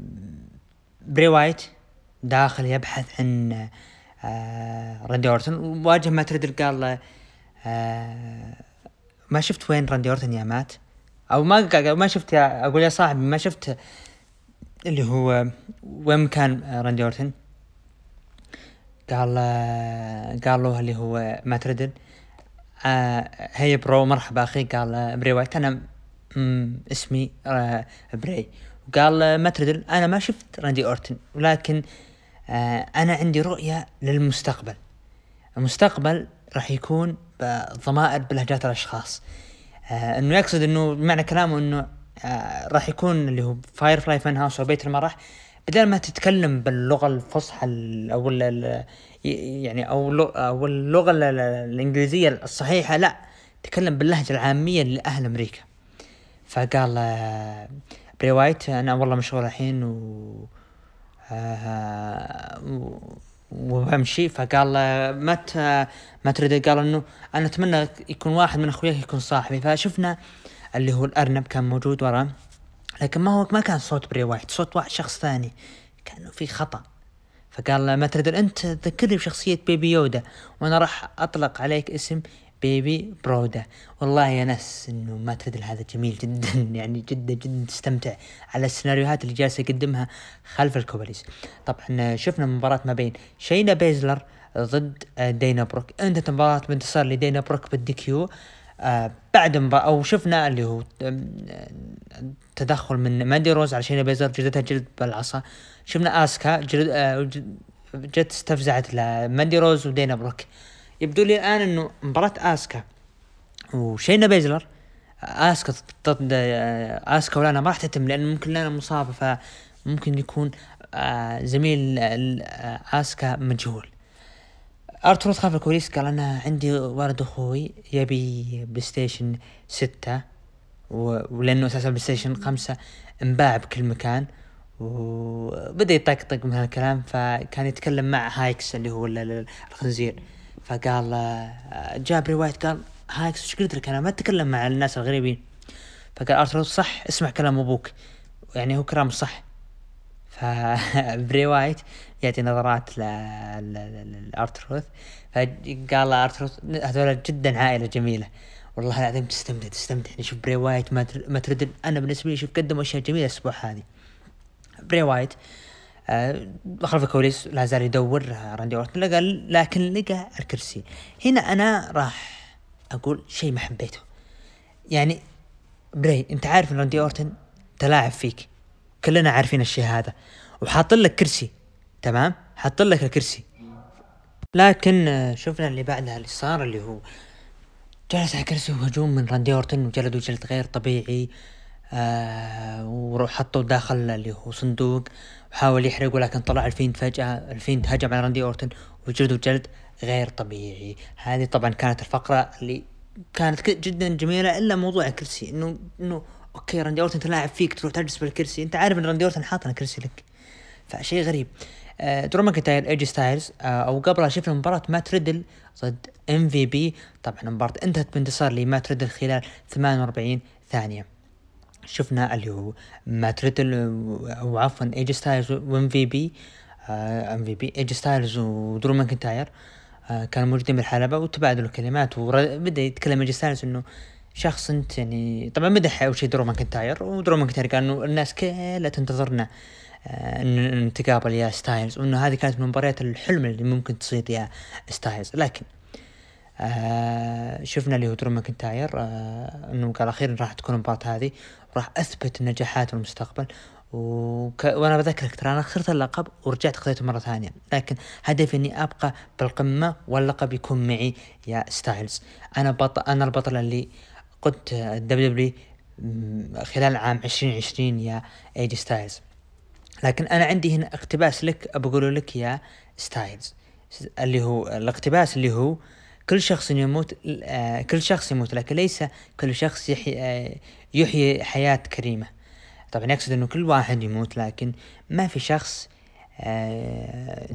بري وايت داخل يبحث عن آه راندي أورتن. وواجه مات ريدل قال له آه ما شفت وين راندي أورتن يا مات؟ أو ما ما شفت يا أقول يا صاحبي ما شفت اللي هو وين مكان راندي أورتن؟ قال قال له اللي هو مات ريدل آه hey bro مرحبا أخي قال بري وايت أنا اسمي آه بري. وقال مات ريدل أنا ما شفت راندي أورتن ولكن آه أنا عندي رؤية للمستقبل. المستقبل راح يكون ضمائر بلهجات الأشخاص. آه إنه يقصد إنه معنى كلامه إنه آه راح يكون اللي هو Firefly Fun House أو بيت المرح بدل ما تتكلم باللغة الفصحى أو يعني أو أو اللغة الإنجليزية الصحيحة لا تكلم باللهجة العامية لأهل أمريكا. فقال آه بري وايت أنا والله مشغول الحين و آه، وبمشي. فقال ما مات ريدل؟ قال إنه أنا أتمنى يكون واحد من أخوياك يكون صاحبي. فشفنا اللي هو الأرنب كان موجود وراه. لكن ما هو ما كان صوت بري وايت صوت واحد شخص ثاني. كأنه في خطأ. فقال مات ريدل أنت تذكرني بشخصية Baby Yoda وأنا راح أطلق عليك اسم Baby Broda والله يا ناس إنه مات ريدل هذا جميل جدا. يعني جدا جدا تستمتع على السيناريوهات اللي جالس يقدمها خلف الكواليس طبعا شفنا مباراة ما بين شينا بيزلر ضد دينا بروك. أنتهت مباراة بانتصار لدينا بروك بال DQ. آه بعد مباراة أو شفنا اللي هو تدخل من ماندي روز على شينا بيزلر جلدتها جلد بالعصا. شفنا آسكا جلد آه جت استفزعت لماندي روز ودينا بروك يبدو لي الآن إنه مباراة آسكا. وشينا بيزلر آسكا ضد آه، آسكا ولانا ما راح تتم لأن ممكن لانا مصابة فممكن يكون آه زميل آسكا مجهول. آر تروث خلف الكواليس قال أنا عندي ولد أخوي يبي PlayStation ستة ولأنه أساسا PlayStation خمسة انباع بكل مكان وبدا يطقطق من هالكلام فكان يتكلم مع هاسكس اللي هو الخنزير. فقال بري وايت قال هاسكس إيش قلت لك أنا؟ ما اتكلم مع الناس الغريبين. فقال ارتروث صح اسمع كلام أبوك. يعني هو كلام صح. فبري يعطي نظرات لارتروث فقال ارتروث هذول جدا عائلة جميلة. والله العظيم تستمتع تستمتع. يعني شوف بري وايت ما ترد أنا بالنسبة لي شوف قدم أشياء جميلة الأسبوع هذه. بري وايت آه خلف الكواليس لا زال يدور راندي اورتن لقى لكن لقى الكرسي. هنا أنا راح أقول شيء ما حبيته. يعني بري أنت عارف إن راندي اورتن تلاعب فيك. كلنا عارفين الشيء هذا. وحاط لك كرسي تمام؟ حاط لك الكرسي. لكن آه، شفنا اللي بعدها اللي صار اللي هو جلس على كرسي وهجوم من راندي اورتن وجلده جلد غير طبيعي آه وحطوا داخل اللي هو صندوق وحاول يحرق ولكن طلع ال Fiend فجأة ال Fiend هجم على راندي اورتن وجلده جلد غير طبيعي. هذه طبعا كانت الفقرة اللي كانت جدا جميلة إلا موضوع الكرسي إنه إنه okay راندي أورتن تلاعب فيك تروح تجلس بالكرسي. أنت عارف إن راندي أورتن حاطنا كرسي لك. فشيء غريب. آه درو ماكنتاير إيجي ستايلز. آه أو قبلها شفنا مباراة مات ريدل ضد MVP. طبعا المباراة انتهت بانتصار لمات ريدل خلال 48 ثانية. شفنا اللي هو مات ريدل أو عفوا إيجي ستايلز و MVP. MVP إيجي ستايلز ودرو ماكنتاير آه كانوا موجودين بالحلبة وتبادلوا كلمات. وبدا يتكلم إيجي ستايلز إنه شخص انت يعني طبعا مدح أول شيء درو ماكنتاير ودرو ماكنتاير قال إنه الناس كلها تنتظرنا آه ان نتقابل يا ستايلز وإنه هذه كانت من مباريات الحلم اللي ممكن تصيد يا ستايلز. لكن آه شفنا اللي هو درو ماكنتاير آه إنه قال أخيرا راح تكون المباراة هذه وراح أثبت النجاحات في المستقبل. وك... وأنا بذكرك ترى أنا خسرت اللقب ورجعت خذيته مرة ثانية. لكن هدفي إني أبقى بالقمة واللقب يكون معي يا ستايلز. أنا بطل أنا البطل اللي قدت ال WW خلال عام عشرين عشرين يا ايجي ستايلز لكن أنا عندي هنا اقتباس لك بقوله لك يا ستايلز اللي هو الاقتباس اللي هو كل شخص يموت آه كل شخص يموت لكن ليس كل شخص يحيي, آه يحيي حياة كريمة. طبعا يقصد إنه كل واحد يموت لكن ما في شخص آه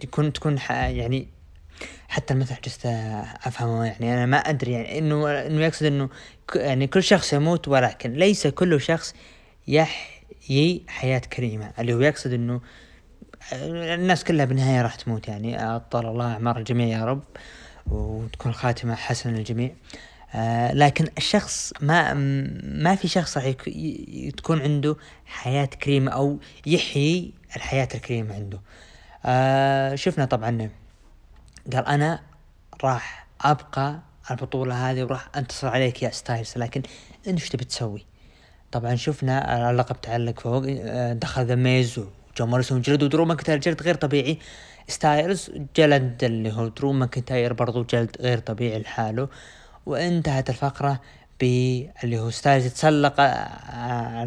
تكون تكون يعني حتى المثل just أفهمه يعني. أنا ما أدري يعني انه إنه يقصد إنه يعني كل شخص يموت ولكن ليس كل شخص يحيي حياة كريمة. اللي هو يقصد إنه الناس كلها بالنهاية راح تموت يعني. أطال الله أعمار الجميع يا رب وتكون خاتمة حسنة للجميع. آه لكن الشخص ما ما في شخص راح تكون عنده حياة كريمة أو يحيي الحياة الكريمة عنده. آه شفنا طبعا قال أنا راح أبقى البطولة هذه وراح أنتصر عليك يا ستايلز لكن انت إيش تبي تسوي؟ طبعا شفنا اللقب تعلق فوق آه، دخل ذا ميز وجو موريسون جلد ودرو ماكنتاير جلد غير طبيعي. ستايلز جلد اللي هو درو ماكنتاير برضو جلد غير طبيعي لحاله. وانتهت الفقرة باللي هو ستايلز يتسلق آه،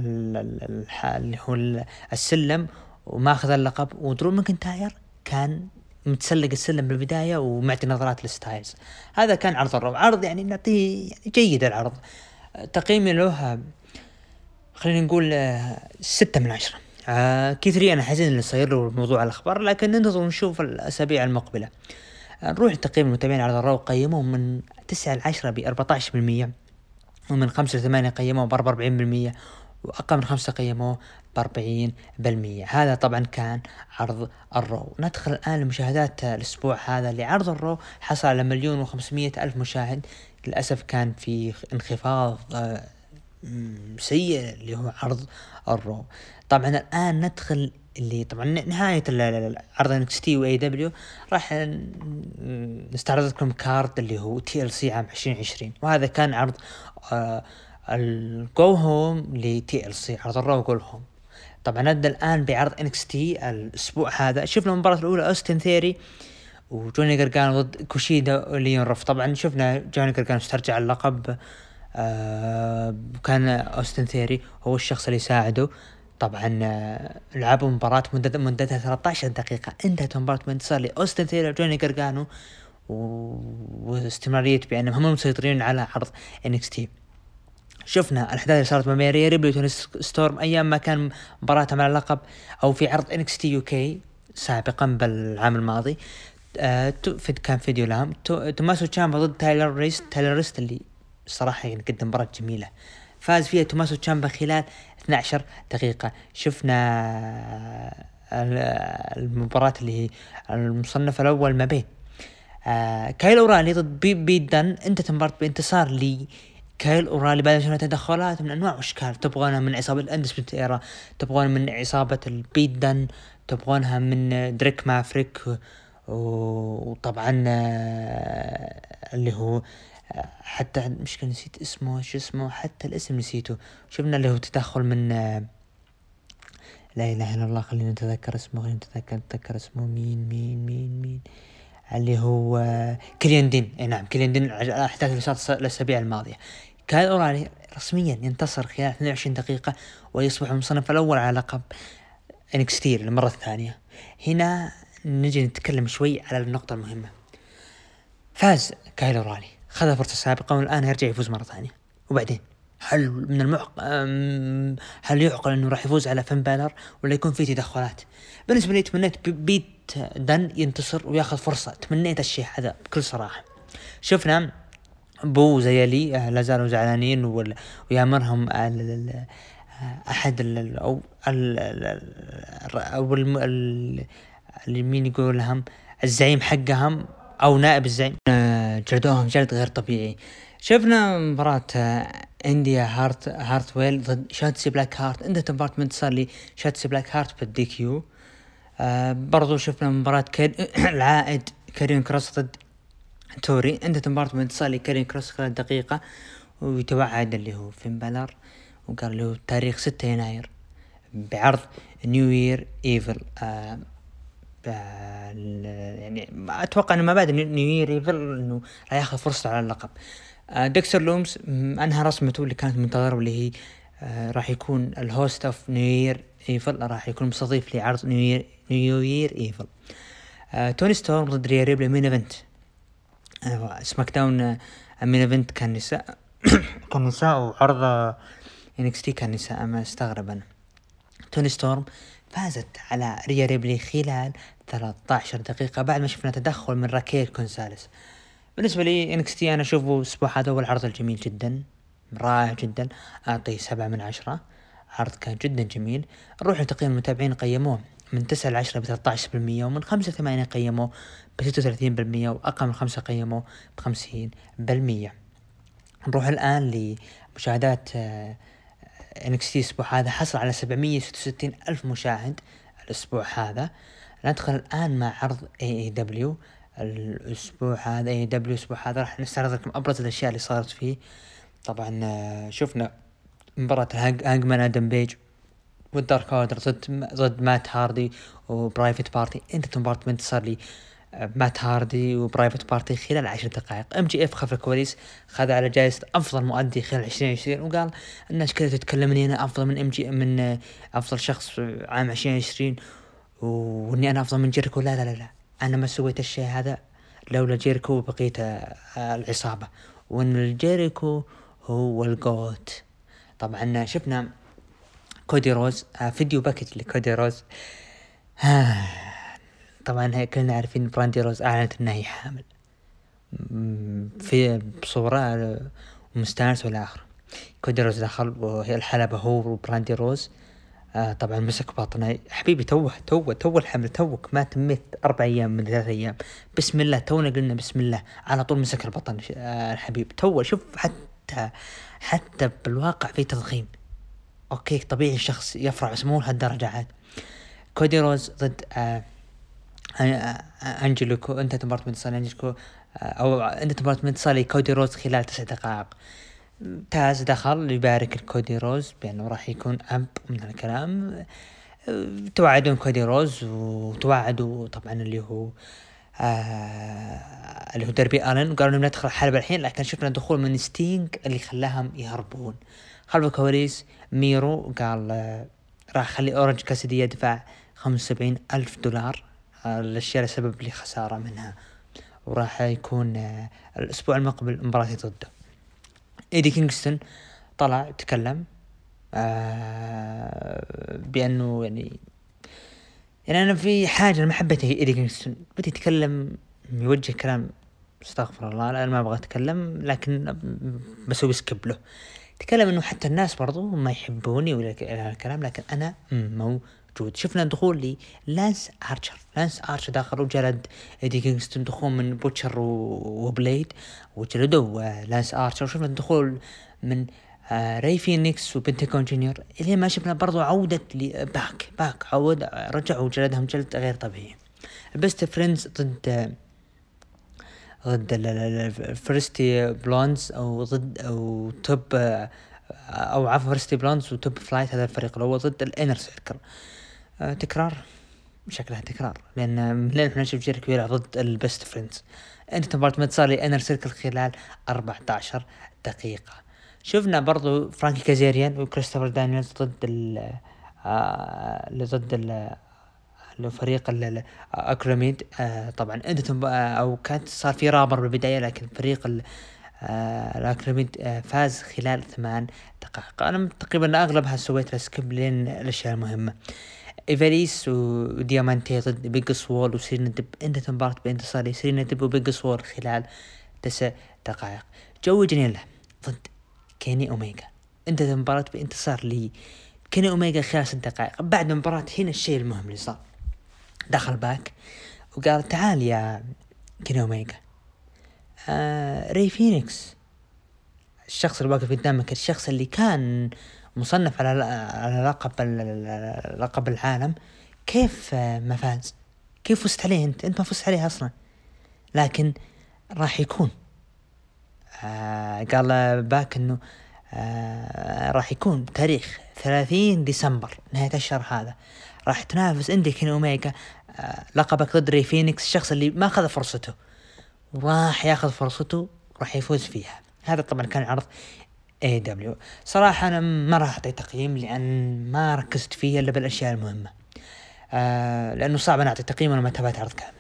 اللي هو السلم وماخذ اللقب. ودرو ماكنتاير كان متسلق السلم بالبداية ومعطي نظرات للستايلز. هذا كان عرض ال Raw عرض يعني نعطيه يعني جيد العرض. تقييمي له خلينا نقول ستة من عشرة. آه كيث لي أنا حزين اللي صاير له موضوع الأخبار لكن ننتظر ونشوف الأسابيع المقبلة. نروح تقييم المتابعين على ال Raw قيموه من تسعة لعشرة ب 14% ومن خمسة لثمانية قيموه ب 44% وأقل من خمسة قيموه بأربعين بالمية. هذا طبعا كان عرض ال Raw. ندخل الآن لمشاهدات الأسبوع هذا لعرض ال Raw حصل على مليون وخمسمية ألف مشاهد. للأسف كان في انخفاض آه، سيء اللي هو عرض ال Raw. طبعا الآن ندخل اللي طبعا نهاية عرض NXT و AEW. راح نستعرض لكم card اللي هو TLC عام 2020 وهذا كان عرض آه ال go home ل TLC عرض ال Raw home طبعا نبدا الآن بعرض NXT الأسبوع هذا. شفنا المباراة الأولى أوستن ثيري وجوني جرجانو ضد كوشيدا وليون راف طبعا شفنا جوني جرجانو استرجع اللقب آه كان أوستن ثيري هو الشخص اللي ساعده طبعا آه، لعبوا مباراة مدة مدتها 13 دقيقة. انتهت المباراة بانتصار لأوستن ثيري وجوني جرجانو واستمرارية بأنهم هم المسيطرين على عرض NXT. شفنا الاحداث اللي صارت ما بين ريبلي وتوني ستورم أيام ما كان مباراتهم على اللقب أو في عرض NXT UK سابقا بالعام الماضي. آه كان فيديو لهم. توماسو تشامبا ضد تايلر راست تايلر راست اللي صراحة يعني قدم مباراة جميلة. فاز فيها توماسو تشامبا خلال 12 دقيقة. شفنا المباراة اللي هي المصنف الأول ما بين آه كايل اورالي ضد بي بيدن. انتهت المباراة بانتصار لي. كايل اورالي بعد ما تدخلات من أنواع واشكال تبغونها من عصابة الاندس إيرا تبغون من عصابة البيت دن تبغونها من دريك مافريك وطبعا آه، اللي هو آه، حتى مشكلة نسيت اسمه شو اسمه؟ حتى الاسم نسيته. شفنا اللي هو تدخل من آه، لا إله إلا الله خلينا نتذكر اسمه خلينا نتذكر نتذكر اسمه. مين مين مين مين؟ اللي هو كليان دين. إي نعم كليان دين الاحداث اللي صارت الأسابيع الماضية. كايل اورالي رسميا ينتصر خلال 22 دقيقة ويصبح المصنف الأول على لقب NXT للمرة الثانية. هنا نجي نتكلم شوي على النقطة المهمة. فاز كايل اورالي خذ فرصة سابقة والآن يرجع يفوز مرة ثانية. وبعدين هل من المعق هل يعقل أنه راح يفوز على فين بالر ولا يكون في تدخلات؟ بالنسبة لي تمنيت بيت دن ينتصر وياخذ فرصة. تمنيت الشيء هذا بكل صراحة. شفنا بو زيالي آه، لا زالوا زعلانين ويامرهم أحد ال أو ال مين يقول لهم؟ الزعيم حقهم أو نائب الزعيم. آه، جلدوهم جلد غير طبيعي. شفنا مباراة اندي هارت هارت ويل ضد شاتسي بلاك هارت انتهت مباراة انتصار لشاتسي بلاك هارت بال DQ. آه برضو شفنا مباراة. العائد كاريون كروس ضد توري انتهت مباراة بانتصار لكاريون كروس خلال دقيقة ويتوعد اللي هو فين بالر وقال له تاريخ ستة يناير بعرض New Year's Evil يعني أتوقع إنه ما بعد New Year's Evil إنه راح ياخذ فرصته على اللقب. آه ديكستر لومز أنهى رسمته اللي كانت منتظره واللي هي آه راح يكون ال host of New Year's Evil راح يكون مستضيف لعرض New Year New Year's Evil توني ستورم ضد ريا ريبلي main event SmackDown main event كان نساء. كان نساء وعرض NXT كان نساء ما استغرب أنا توني ستورم فازت على ريا ريبلي خلال 13 دقيقة بعد ما شفنا تدخل من راكيل كونساليس. بالنسبة لي NXT أنا أشوفه الأسبوع هذا هو العرض الجميل جدا رائع جدا أعطيه سبعة من عشرة. عرض كان جدا جميل. نروح لتقييم المتابعين قيموه من تسعة لعشرة بثلاثة بالمية ومن خمسة ثمانية قيموه بستة وثلاثين بالمية وأقل من خمسة قيموه بخمسين بالمية. نروح الآن لمشاهدات NXT الأسبوع هذا. حصل على سبعمية ستة وستين ألف مشاهد الأسبوع هذا. ندخل الآن مع عرض AEW الأسبوع هذا AEW الأسبوع هذا راح نستعرض لكم أبرز الأشياء اللي صارت فيه. طبعا آه، شفنا مباراة هانجمان آدم بيج وال Dark Order ضد ضد مات هاردي و Private Party. انتهت المباراة بانتصار لي آه، مات هاردي و Private Party خلال عشر دقائق. MJF خلف الكواليس خذ على جائزة أفضل مؤدي خلال 2020 وقال الناس كذا تتكلمني أنا أفضل من MJ من آه، أفضل شخص عام 2020 وإني أنا أفضل من جيريكو لا لا لا, لا. أنا ما سويت الشيء هذا لولا جيريكو وبقية العصابة. وإن الجيريكو هو ال GOAT. طبعا شفنا كودي روز آه video package لكودي روز. آه. طبعا كلنا عارفين براندي روز أعلنت انها هي حامل في بصورة مستانس والى اخره كودي روز دخل وهي الحلبة هو وبراندي روز. آه طبعا مسك بطنه. حبيبي توه توه توه الحمل توك ما تميت أربع أيام من ثلاث أيام. بسم الله تونا قلنا بسم الله. على طول مسك البطن. آه الحبيب توه شوف حتى حتى بالواقع في تضخيم. okay طبيعي الشخص يفرح بس مو لهالدرجة عاد. كودي روز ضد آه، أنجلوكو أنت تبارت من أنجلوكو أو أنت تبارت من كودي روز خلال تسع دقائق. تاز دخل يبارك الكودي روز بأنه راح يكون اب من الكلام. توعدون كودي روز وتوعدوا طبعا اللي هو آه اللي هو دربي آلن. وقالوا انه ندخل الحلبة الحين لكن شفنا دخول من ستينج اللي خلاهم يهربون. خلف الكواليس ميرو قال آه راح خلي أورنج كاسيدي يدفع خمسة وسبعين ألف دولار. آه الاشياء لسبب لي خسارة منها. وراح يكون آه الأسبوع المقبل مباراتي ضده إيدي كينغستون طلع تكلم آه بأنه يعني يعني أنا في حاجة ما حبيتها إيدي كينغستون. بدا يتكلم يوجه كلام أستغفر الله أنا ما أبغى أتكلم لكن بسوي skip له. تكلم إنه حتى الناس برضو ما يحبوني ولا الكلام لكن أنا مو موجود شفنا دخول لانس آرشر. لانس آرشر داخل وجلد ايدي كينغستون دخول من بوتشر وبليد. وجلدوا لانس آرشر. وشفنا الدخول من آه ري فينيكس وبنتاغون جونيور. اللي ما شفنا برضو عودة باك. باك عود رجعوا وجلدهم جلد غير طبيعي. ال Best Friends ضد ضد الفرستي بلونز أو ضد أو توب أو عفوا فرستي بلونز وتوب فلايت هذا الفريق الأول ضد الانر سيركل آه، تكرار. شكلها تكرار. لأن من إحنا نشوف جيريكو يلعب ضد البيست فريندز. أنت مباراة لي انر سيركل خلال 14 دقيقة. شفنا برضو فرانكي كازيريان وكريستوفر دانييلز ضد ال آه ضد ال فريق الاكراميد آه طبعا أنتم أو كانت صار في رابر بالبداية لكن فريق ال Acclaimed آه فاز خلال ثمان دقائق. أنا تقريبا أغلبها سويت skip لين الأشياء المهمة. إيفاليز وديامانتي ضد بيج سوول وسيرينا دب انتهت المباراة بانتصار سيرينا دب وبيج سوول خلال تسع دقائق. جوي جنيلا. ضد كيني اوميجا انتهت المباراة بانتصار لي كيني اوميجا خلال ست دقائق. بعد المباراة هنا الشيء المهم اللي صار. دخل باك وقال تعال يا كيني اوميجا آه ري فينيكس. الشخص اللي واقف قدامك الشخص اللي كان مصنف على على لقب لقب العالم. كيف ما فاز؟ كيف فزت عليه انت؟ انت ما فزت عليه أصلا. لكن راح يكون. آه قال باك انه آه راح يكون تاريخ ثلاثين ديسمبر نهاية الشهر هذا. راح تنافس عندك كين أوميجا آه لقبك ضد ري فينيكس الشخص اللي ما أخذ فرصته. وراح ياخذ فرصته راح يفوز فيها. هذا طبعا كان عرض AEW صراحة أنا ما راح أعطي تقييم لأن ما ركزت فيه إلا بالأشياء المهمة. آه لأنه صعب أنا أعطي تقييم وأنا ما تابعت عرض كامل.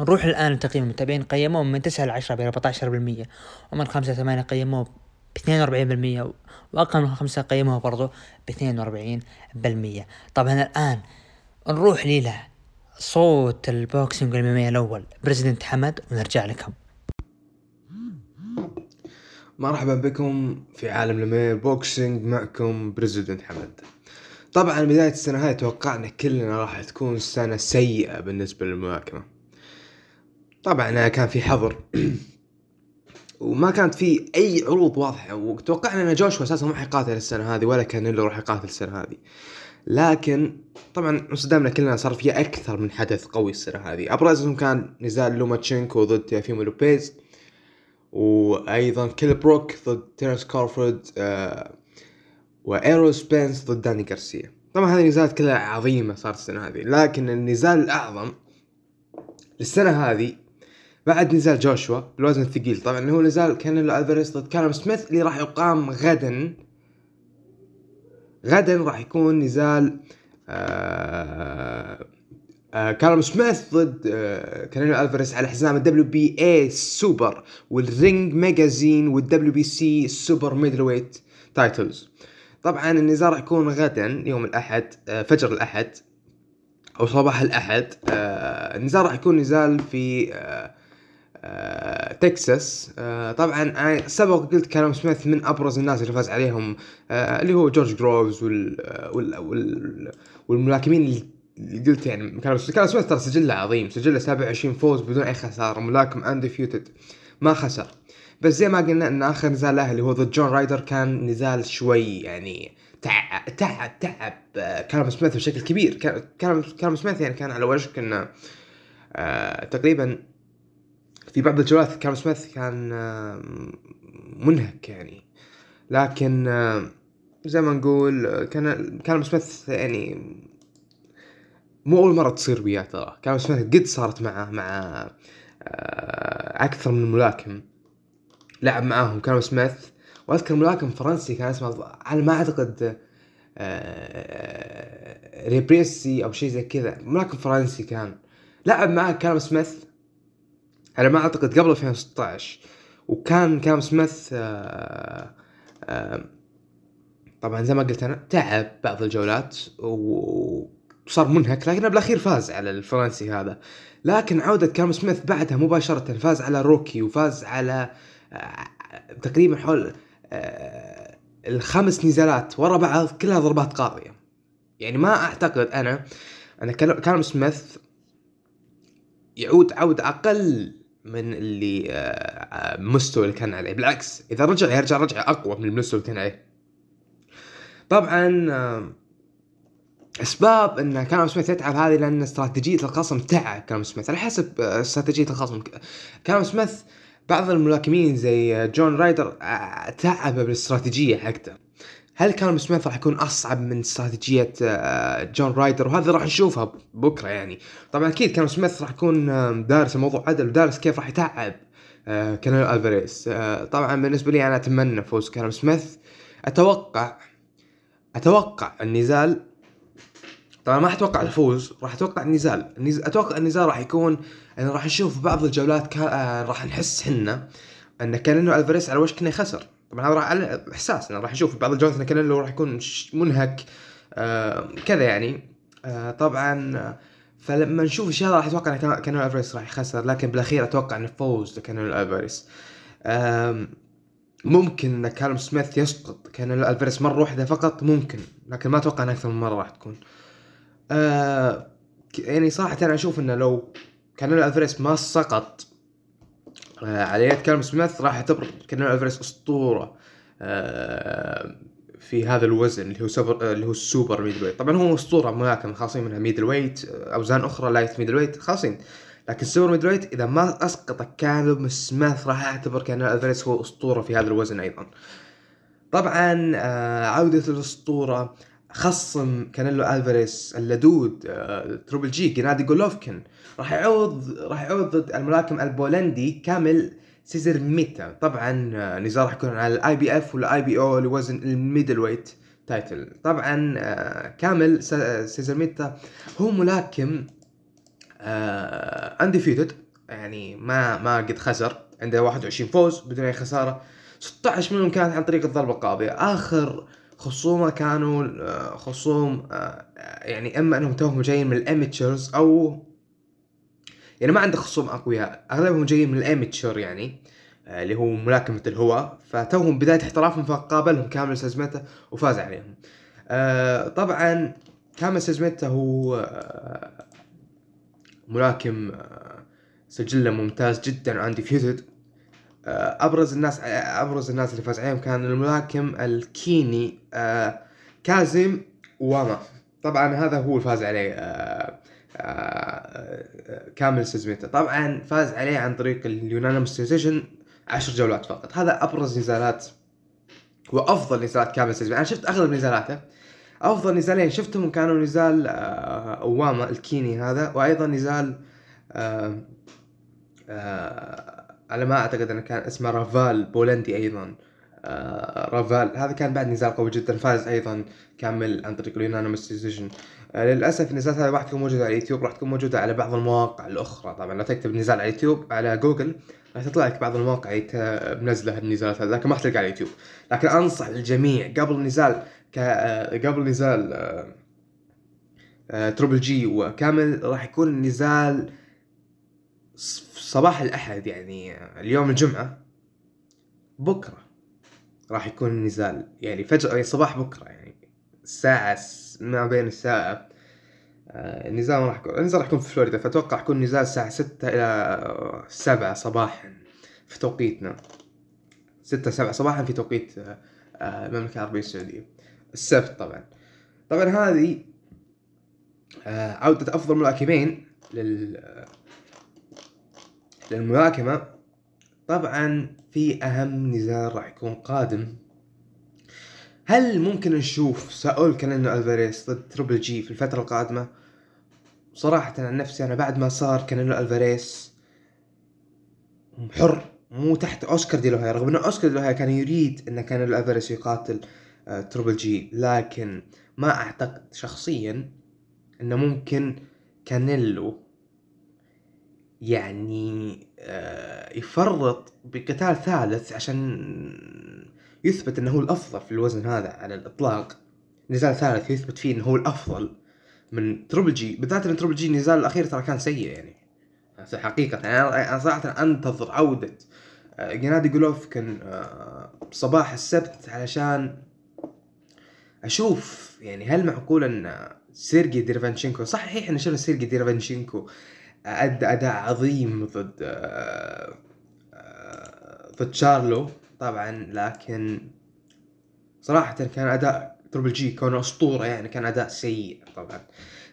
نروح الآن لتقييم المتابعين. قيموه من 9 ل 10 ب 14% ومن 5 ل 8 قيموه ب 42% وأقل من 5 قيموه برضو ب 42% طبعا الآن نروح ليلة صوت البوكسينج الامامية الأول. بريزيدنت حمد ونرجع لكم. مرحبا بكم في عالم المير بوكسينج معكم بريزيدنت حمد. طبعا بداية السنة هاي توقعنا كلنا راح تكون سنة سيئة بالنسبة للملاكمة. طبعا كان في حظر. وما كانت في أي عروض واضحة. وتوقعنا إن جوشوا أساسا ما حيقاتل السنة هذه ولا كان اللي راح يقاتل السنة هذه. لكن طبعا انصدمنا كلنا صار في أكثر من حدث قوي السنة هذه. أبرزهم كان نزال لوماتشينكو ضد تيوفيمو لوبيز. وأيضا كيل بروك ضد تيرنس كراوفورد آه وايرول سبينس ضد داني غارسيا. طبعا هذه النزالات كلها عظيمة صارت السنة هذه لكن النزال الأعظم للسنة هذه بعد نزال جوشوا بالوزن الثقيل طبعا هو نزال كانيلو الفاريز ضد كالم سميث اللي راح يقام غدا غدا راح يكون نزال آه آه كالم سميث ضد آه كانيلو الفاريز على حزام ال WBA super وال Ring Magazine وال WBC super middleweight titles. طبعا النزال راح يكون غدا يوم الأحد آه فجر الأحد أو صباح الأحد. النزال راح يكون نزال في تكساس. طبعا سبق قلت كالم سميث من أبرز الناس اللي فاز عليهم اللي هو جورج جروفز وال وال, وال والملاكمين قلت يعني كالم كالم سميث ترى سجله عظيم. سجله 27 فوز بدون أي خسارة. ملاكم undefeated ما خسر. بس زي ما قلنا إن آخر نزال اللي هو ضد جون رايدر كان نزال شوي يعني تعب تعب تعب آه، كلام سميث بشكل كبير. كلام كلام سميث يعني كان على وشك إنه آه تقريبا في بعض الجولات كلام سميث كان آه منهك يعني. لكن زي ما نقول كان كلام سميث يعني مو أول مرة تصير وياه ترى. كلام سميث قد صارت معه مع آه، أكثر من ملاكم. لعب معاهم. كلام سميث. وأذكر ملاكم فرنسي كان اسمه على ما أعتقد آه، ريبريسي أو شيء زي كذا. ملاكم فرنسي كان. لعب معاه كلام سميث على ما أعتقد قبل 2016 وكان كلام سميث آه، طبعا زي ما قلت أنا تعب بعض الجولات. وصار منهك لكن بالأخير فاز على الفرنسي هذا. لكن عودة كام سميث بعدها مباشرة فاز على روكي وفاز على آه، تقريبا حول آه، الخمس نزالات ورا بعض كلها ضربات قاضية. يعني ما أعتقد أنا ان كلام سميث يعود عودة أقل من اللي آه، مستوى اللي كان عليه. بالعكس إذا رجع يرجع رجع أقوى من المستوى اللي كان عليه. طبعا أسباب إن كالم سميث يتعب هذه لأن استراتيجية الخصم تعب كالم سميث. على حسب استراتيجية الخصم. كالم سميث بعض الملاكمين زي جون رايدر تعب بالاستراتيجية حقته. هل كالم سميث راح يكون أصعب من استراتيجية جون رايدر؟ وهذا راح نشوفها بكرة يعني. طبعا أكيد كالم سميث راح يكون دارس الموضوع عدل ودارس كيف راح يتعب كانيلو ألفاريز. طبعا بالنسبة لي أنا أتمنى فوز كالم سميث. أتوقع أتوقع النزال طبعا ما أتوقع الفوز راح أتوقع النزال. أتوقع النزال راح يكون يعني راح نشوف بعض الجولات كا... آه، راح نحس حنا إن كانيلو الفاريز على وشك إنه يخسر. طبعا هذا راح على إحساس راح نشوف بعض الجولات إن كانيلو راح يكون منهك آه كذا يعني. آه طبعا فلما نشوف الشيء هذا راح أتوقع إن كانيلو الفاريز راح يخسر لكن بالأخير أتوقع انه فوز لكانيلو الفاريز آه ممكن إن كالم سميث يسقط كانيلو الفاريز مرة واحدة فقط ممكن لكن ما أتوقع إن أكثر من مرة راح تكون. آه يعني صراحة أنا أشوف إنه لو كانيلو ألفاريز ما سقط آه على يد كالم سميث راح يعتبر كانيلو ألفاريز أسطورة آه في هذا الوزن اللي هو سوبر اللي هو ال super middleweight طبعا هو أسطورة ملاكمه خالصين منها middleweight أوزان أخرى light middleweight خالصين. لكن ال super middleweight إذا ما أسقط كالم سميث راح اعتبر كانيلو ألفاريز هو أسطورة في هذا الوزن أيضا. طبعا آه عودة الاسطوره خصم كانيلو ألفاريس اللدود آه، Triple G جنادي جولوفكن راح يعود راح يعود ضد الملاكم البولندي كاميل سيزريميتا طبعا آه، نزال راح يكون على ال IBF وال IBO لوزن ال middleweight title طبعا آه، كاميل سيزريميتا هو ملاكم undefeated يعني ما ما قد خسر عنده 21 فوز بدون أي خسارة. 16 منهم كانت عن طريق الضربة القاضية. آخر خصومه كانوا آه، خصوم آه، يعني أما أنهم توهم جايين من ال amateurs أو يعني ما عنده خصوم أقوياء أغلبهم جايين من ال amateur يعني آه، اللي هو ملاكمة الهواء فتوهم بداية احترافهم فقابلهم كاميل سيزريميتا وفاز عليهم. طبعا كاميل سيزريميتا هو ملاكم سجله ممتاز جدا undefeated آه، أبرز الناس أبرز الناس اللي فاز عليهم كان الملاكم الكيني آه، كاسيم اوما. طبعا هذا هو الفاز عليه آه، كاميل سيزريميتا طبعا فاز عليه عن طريق ال unanimous decision عشر جولات فقط. هذا أبرز نزالات وأفضل نزالات كامل سيزرميتا أنا شفت أغلب نزالاته. أفضل نزالين شفتهم كانوا نزال واما الكيني هذا وأيضا نزال على ما أعتقد إنه كان اسمه رافال بولندي أيضا. آه رافال هذا كان بعد نزال قوي جدا فاز أيضا كامل عن طريق ال unanimous decision آه للأسف النزالات هذه راح تكون موجوده على اليوتيوب راح تكون موجوده على بعض المواقع الأخرى. طبعا لو تكتب نزال على اليوتيوب على جوجل راح تطلع لك بعض المواقع منزلة النزالات هذه لكن ما راح تلقى على اليوتيوب. لكن أنصح الجميع قبل نزال ك... آه، قبل نزال آه، Triple G وكامل راح يكون النزال صباح الأحد يعني اليوم الجمعة بكرة راح يكون النزال يعني فجأة يعني صباح بكرة يعني الساعة ما بين الساعة آه، النزال راح يكون النزال راح يكون في فلوريدا فأتوقع يكون نزال الساعة ستة إلى سبعة صباحا في توقيتنا. ستة سبعة صباحا في توقيت آه، المملكة العربية السعودية. السبت طبعا. طبعا هذه عودة أفضل ملاكمين لل للملاكمة طبعا في أهم نزال راح يكون قادم هل ممكن نشوف ساول كانينو ألفاريز ضد تربل جي في الفترة القادمة؟ صراحة عن نفسي أنا بعد ما صار كانينو ألفاريز حر مو تحت أوسكار دي لوهاي رغم ان أوسكار دي لوهاي كان يريد إن كانيلو ألفاريز يقاتل آه Triple G لكن ما أعتقد شخصيا إنه ممكن كانيلو يعني آه، يفرط بقتال ثالث عشان يثبت إنه هو الأفضل في الوزن هذا على الإطلاق. نزال ثالث يثبت فيه إنه هو الأفضل من Triple G بالذات إن Triple G النزال الأخير ترى كان سيء يعني. حقيقة يعني أنا صراحة أنتظر عودة آه، جنادي جولوفكن آه، صباح السبت علشان أشوف يعني هل معقول إن سيرجي ديرفانشينكو صحيح إحنا شفنا سيرجي ديرفانشينكو ادى أداء عظيم ضد ضد شارلو طبعا لكن صراحة كان أداء Triple G كونه أسطورة يعني كان أداء سيء طبعا.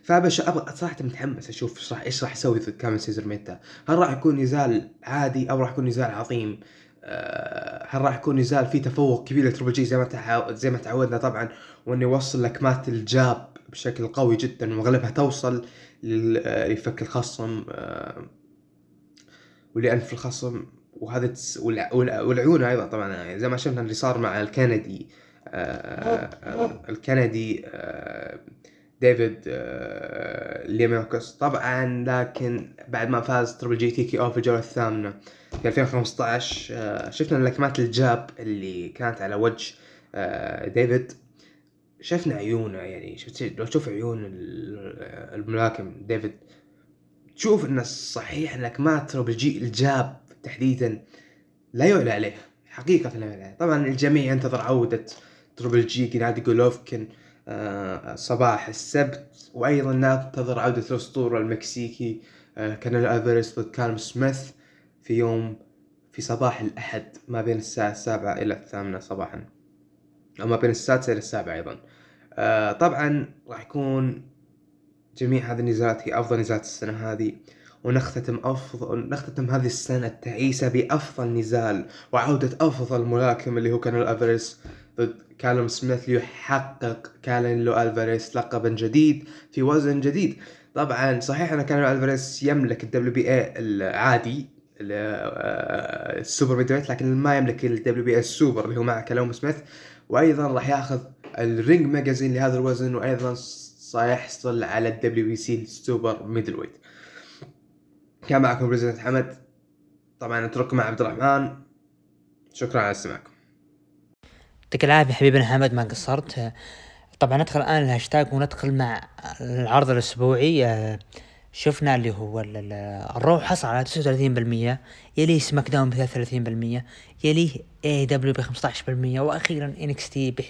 فبش أبغى صراحة متحمس أشوف إيش راح إيش راح يسوي ضد كامل سيزر ميتا. هل راح يكون نزال عادي أو راح يكون نزال عظيم؟ آه، هل راح يكون نزال فيه تفوق كبير ل Triple G زي ما زي ما تعودنا طبعا وإنه يوصل لكمات ال jab بشكل قوي جدا واغلبها توصل؟ لفك الخصم آه، ولانف الخصم. وهذا والعيون أيضا طبعا يعني زي ما شفنا اللي صار مع الكندي آه، الكندي آه، ديفيد ليموكس طبعا لكن بعد ما فاز Triple G TKO في الجولة الثامنة في 2015 شفنا لكمات ال jab اللي كانت على وجه ديفيد. شفنا عيونه يعني شفت لو تشوف عيون الملاكم ديفيد تشوف إنه صحيح إنك ما ترى الج ال jab تحديدا لا يعلى عليه حقيقة لا يعلى عليه. طبعا الجميع ينتظر عودة Triple G جنادي جولوفكن آه صباح السبت وأيضا ننتظر عودة الأسطورة المكسيكي آه ألفاريز ضد كالم سميث في يوم في صباح الأحد ما بين الساعة السابعة إلى الثامنة صباحا. أو ما بين السادسة إلى السابعة أيضا. آه طبعا راح يكون جميع هذه النزالات هي أفضل نزالات السنة هذه ونختتم أفضل نختتم هذه السنة التعيسه بأفضل نزال وعودة أفضل ملاكم اللي هو كانيلو ألفاريس ضد كالوم سميث ليحقق كانيلو ألفاريس لقبا جديد في وزن جديد. طبعا صحيح أن كانيلو ألفاريس يملك ال WBA العادي آه، ال super middleweight لكن ما يملك ال WBA ال super اللي هو مع كالوم سميث. وأيضا راح ياخذ ال Ring Magazine لهذا الوزن وأيضا سيحصل على ال WBC ال super middleweight كان معكم بريزنت حمد. طبعا أترككم مع عبد الرحمن. شكرا على استماعكم. يعطيك العافية حبيبنا حمد ما قصرت. طبعا ندخل الآن الهاشتاج وندخل مع العرض الأسبوعي. شفنا اللي هو ال Raw حصل على 39% يليه SmackDown ب 33% يليه AEW ب 15% وأخيرا NXT ب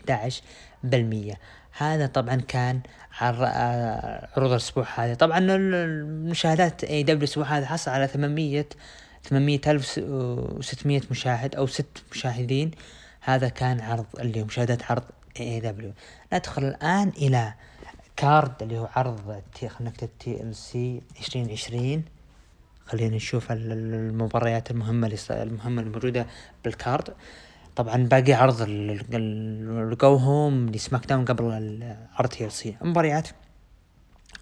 11% هذا طبعا كان عروض الأسبوع هذا. طبعا المشاهدات AEW الأسبوع هذا حصل على 800 800 ألف وستمية مشاهد أو ست مشاهدين. هذا كان عرض اللي مشاهدات عرض AEW ندخل الآن إلى card اللي هو عرض T خلينا نكتب TLC 2020 خلينا نشوف المباريات المهمة المهمة الموجودة بال card. طبعا باقي عرض ال go home ل SmackDown قبل عرض TLC. مباريات.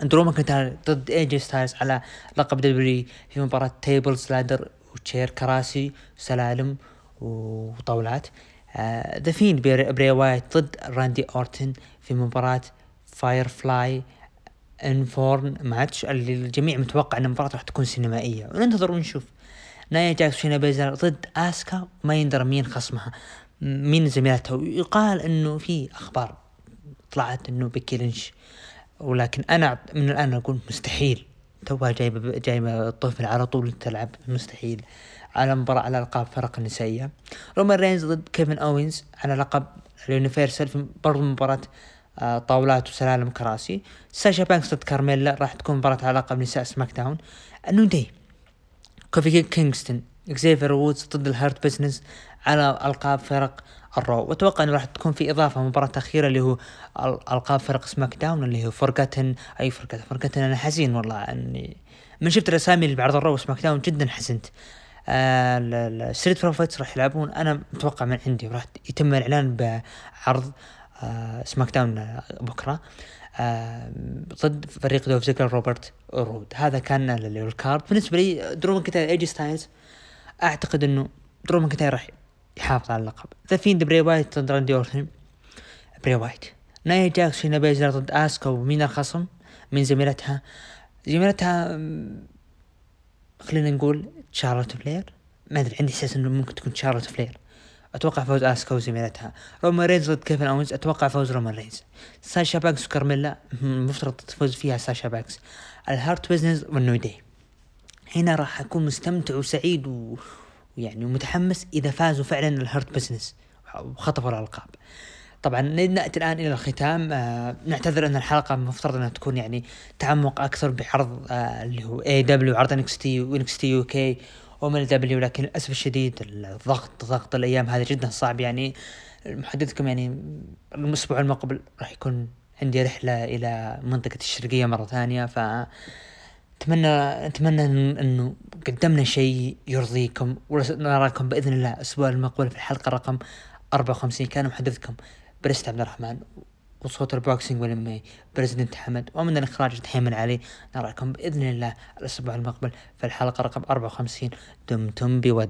درو ماكنتاير ضد ايجي ستايلز على لقب WWE في مباراة tables ladder و chair كراسي سلالم وطاولات. The Fiend بري وايت ضد راندي اورتن في مباراة Firefly Inferno match اللي الجميع متوقع إن المباراة راح تكون سينمائية. وننتظر ونشوف. نايا جاكس شينا بيزلر ضد آسكا ما يندر مين خصمها مين زميلتها ويقال إنه في أخبار طلعت إنه بيكي لينش ولكن أنا من الآن أقول مستحيل. توها جايبة جايبة طفل على طول تلعب مستحيل. على مباراة على ألقاب فرق النسائية. رومان رينز ضد كيفن أوينز على لقب ال Universal برضو مباراة طاولات وسلالم كراسي. ساشا بانكس ضد كارميلا راح تكون مباراة على لقب نساء SmackDown. ال New Day كوفي كينغستون. اكزيفر وودز ضد الهيرت بزنس على ألقاب فرق الرو. وأتوقع إنه راح تكون في إضافة مباراة أخيرة اللي هو ألقاب فرق سماك داون اللي هو forgotten أي forgotten forgotten أنا حزين والله. أني من شفت الأسامي اللي بعرض الرو سماك داون جدا حزنت. الستريت بروفيتس راح يلعبون. أنا متوقع من عندي راح يتم الإعلان بعرض آه سماك داون بكرة. آه ضد فريق دوف زيجلر روبرت رود. هذا كان ال card بالنسبة لي درو ماكنتاير اي جي ستايلز أعتقد إنه درو ماكنتاير راح يحافظ على اللقب. ذا فيند بري وايت ضد راندي أورتن. بري وايت. نايا جاكس شينا بيزلر ضد اسكا ومين الخصم من زميلتها. زميلتها خلينا نقول شارلوت فلير. ما أدري عندي إحساس إنه ممكن تكون شارلوت فلير. أتوقع فوز اسكا وزميلتها رومان رينز ضد كيفن اونز أتوقع فوز رومان رينز. ساشا بانكس وكارميلا مفترض تفوز فيها ساشا بانكس. الهيرت بزنس والنيو دي هنا راح أكون مستمتع وسعيد و... ويعني متحمس إذا فازوا فعلا الهيرت بزنس وخطفوا الألقاب. طبعا نأتي الآن إلى الختام. آه نعتذر أن الحلقة مفترض أنها تكون يعني تعمق أكثر بعرض آه اللي هو AEW عرض NXT و NXT UK ومن دبليو لكن للأسف الشديد الضغط ضغط الأيام هذه جدا صعب. يعني محدثكم يعني الأسبوع المقبل راح يكون عندي رحلة إلى منطقة الشرقية مرة ثانية. ف أتمنى اتمنى انه قدمنا شيء يرضيكم ونراكم بإذن الله الأسبوع المقبل في الحلقة رقم 54 كان محدثكم برست عبد الرحمن. وصوت البوكسينج والام بريزدنت حمد ومن الإخراج تحيمن علي نراكم بإذن الله الأسبوع المقبل في الحلقة رقم 54 دمتم بود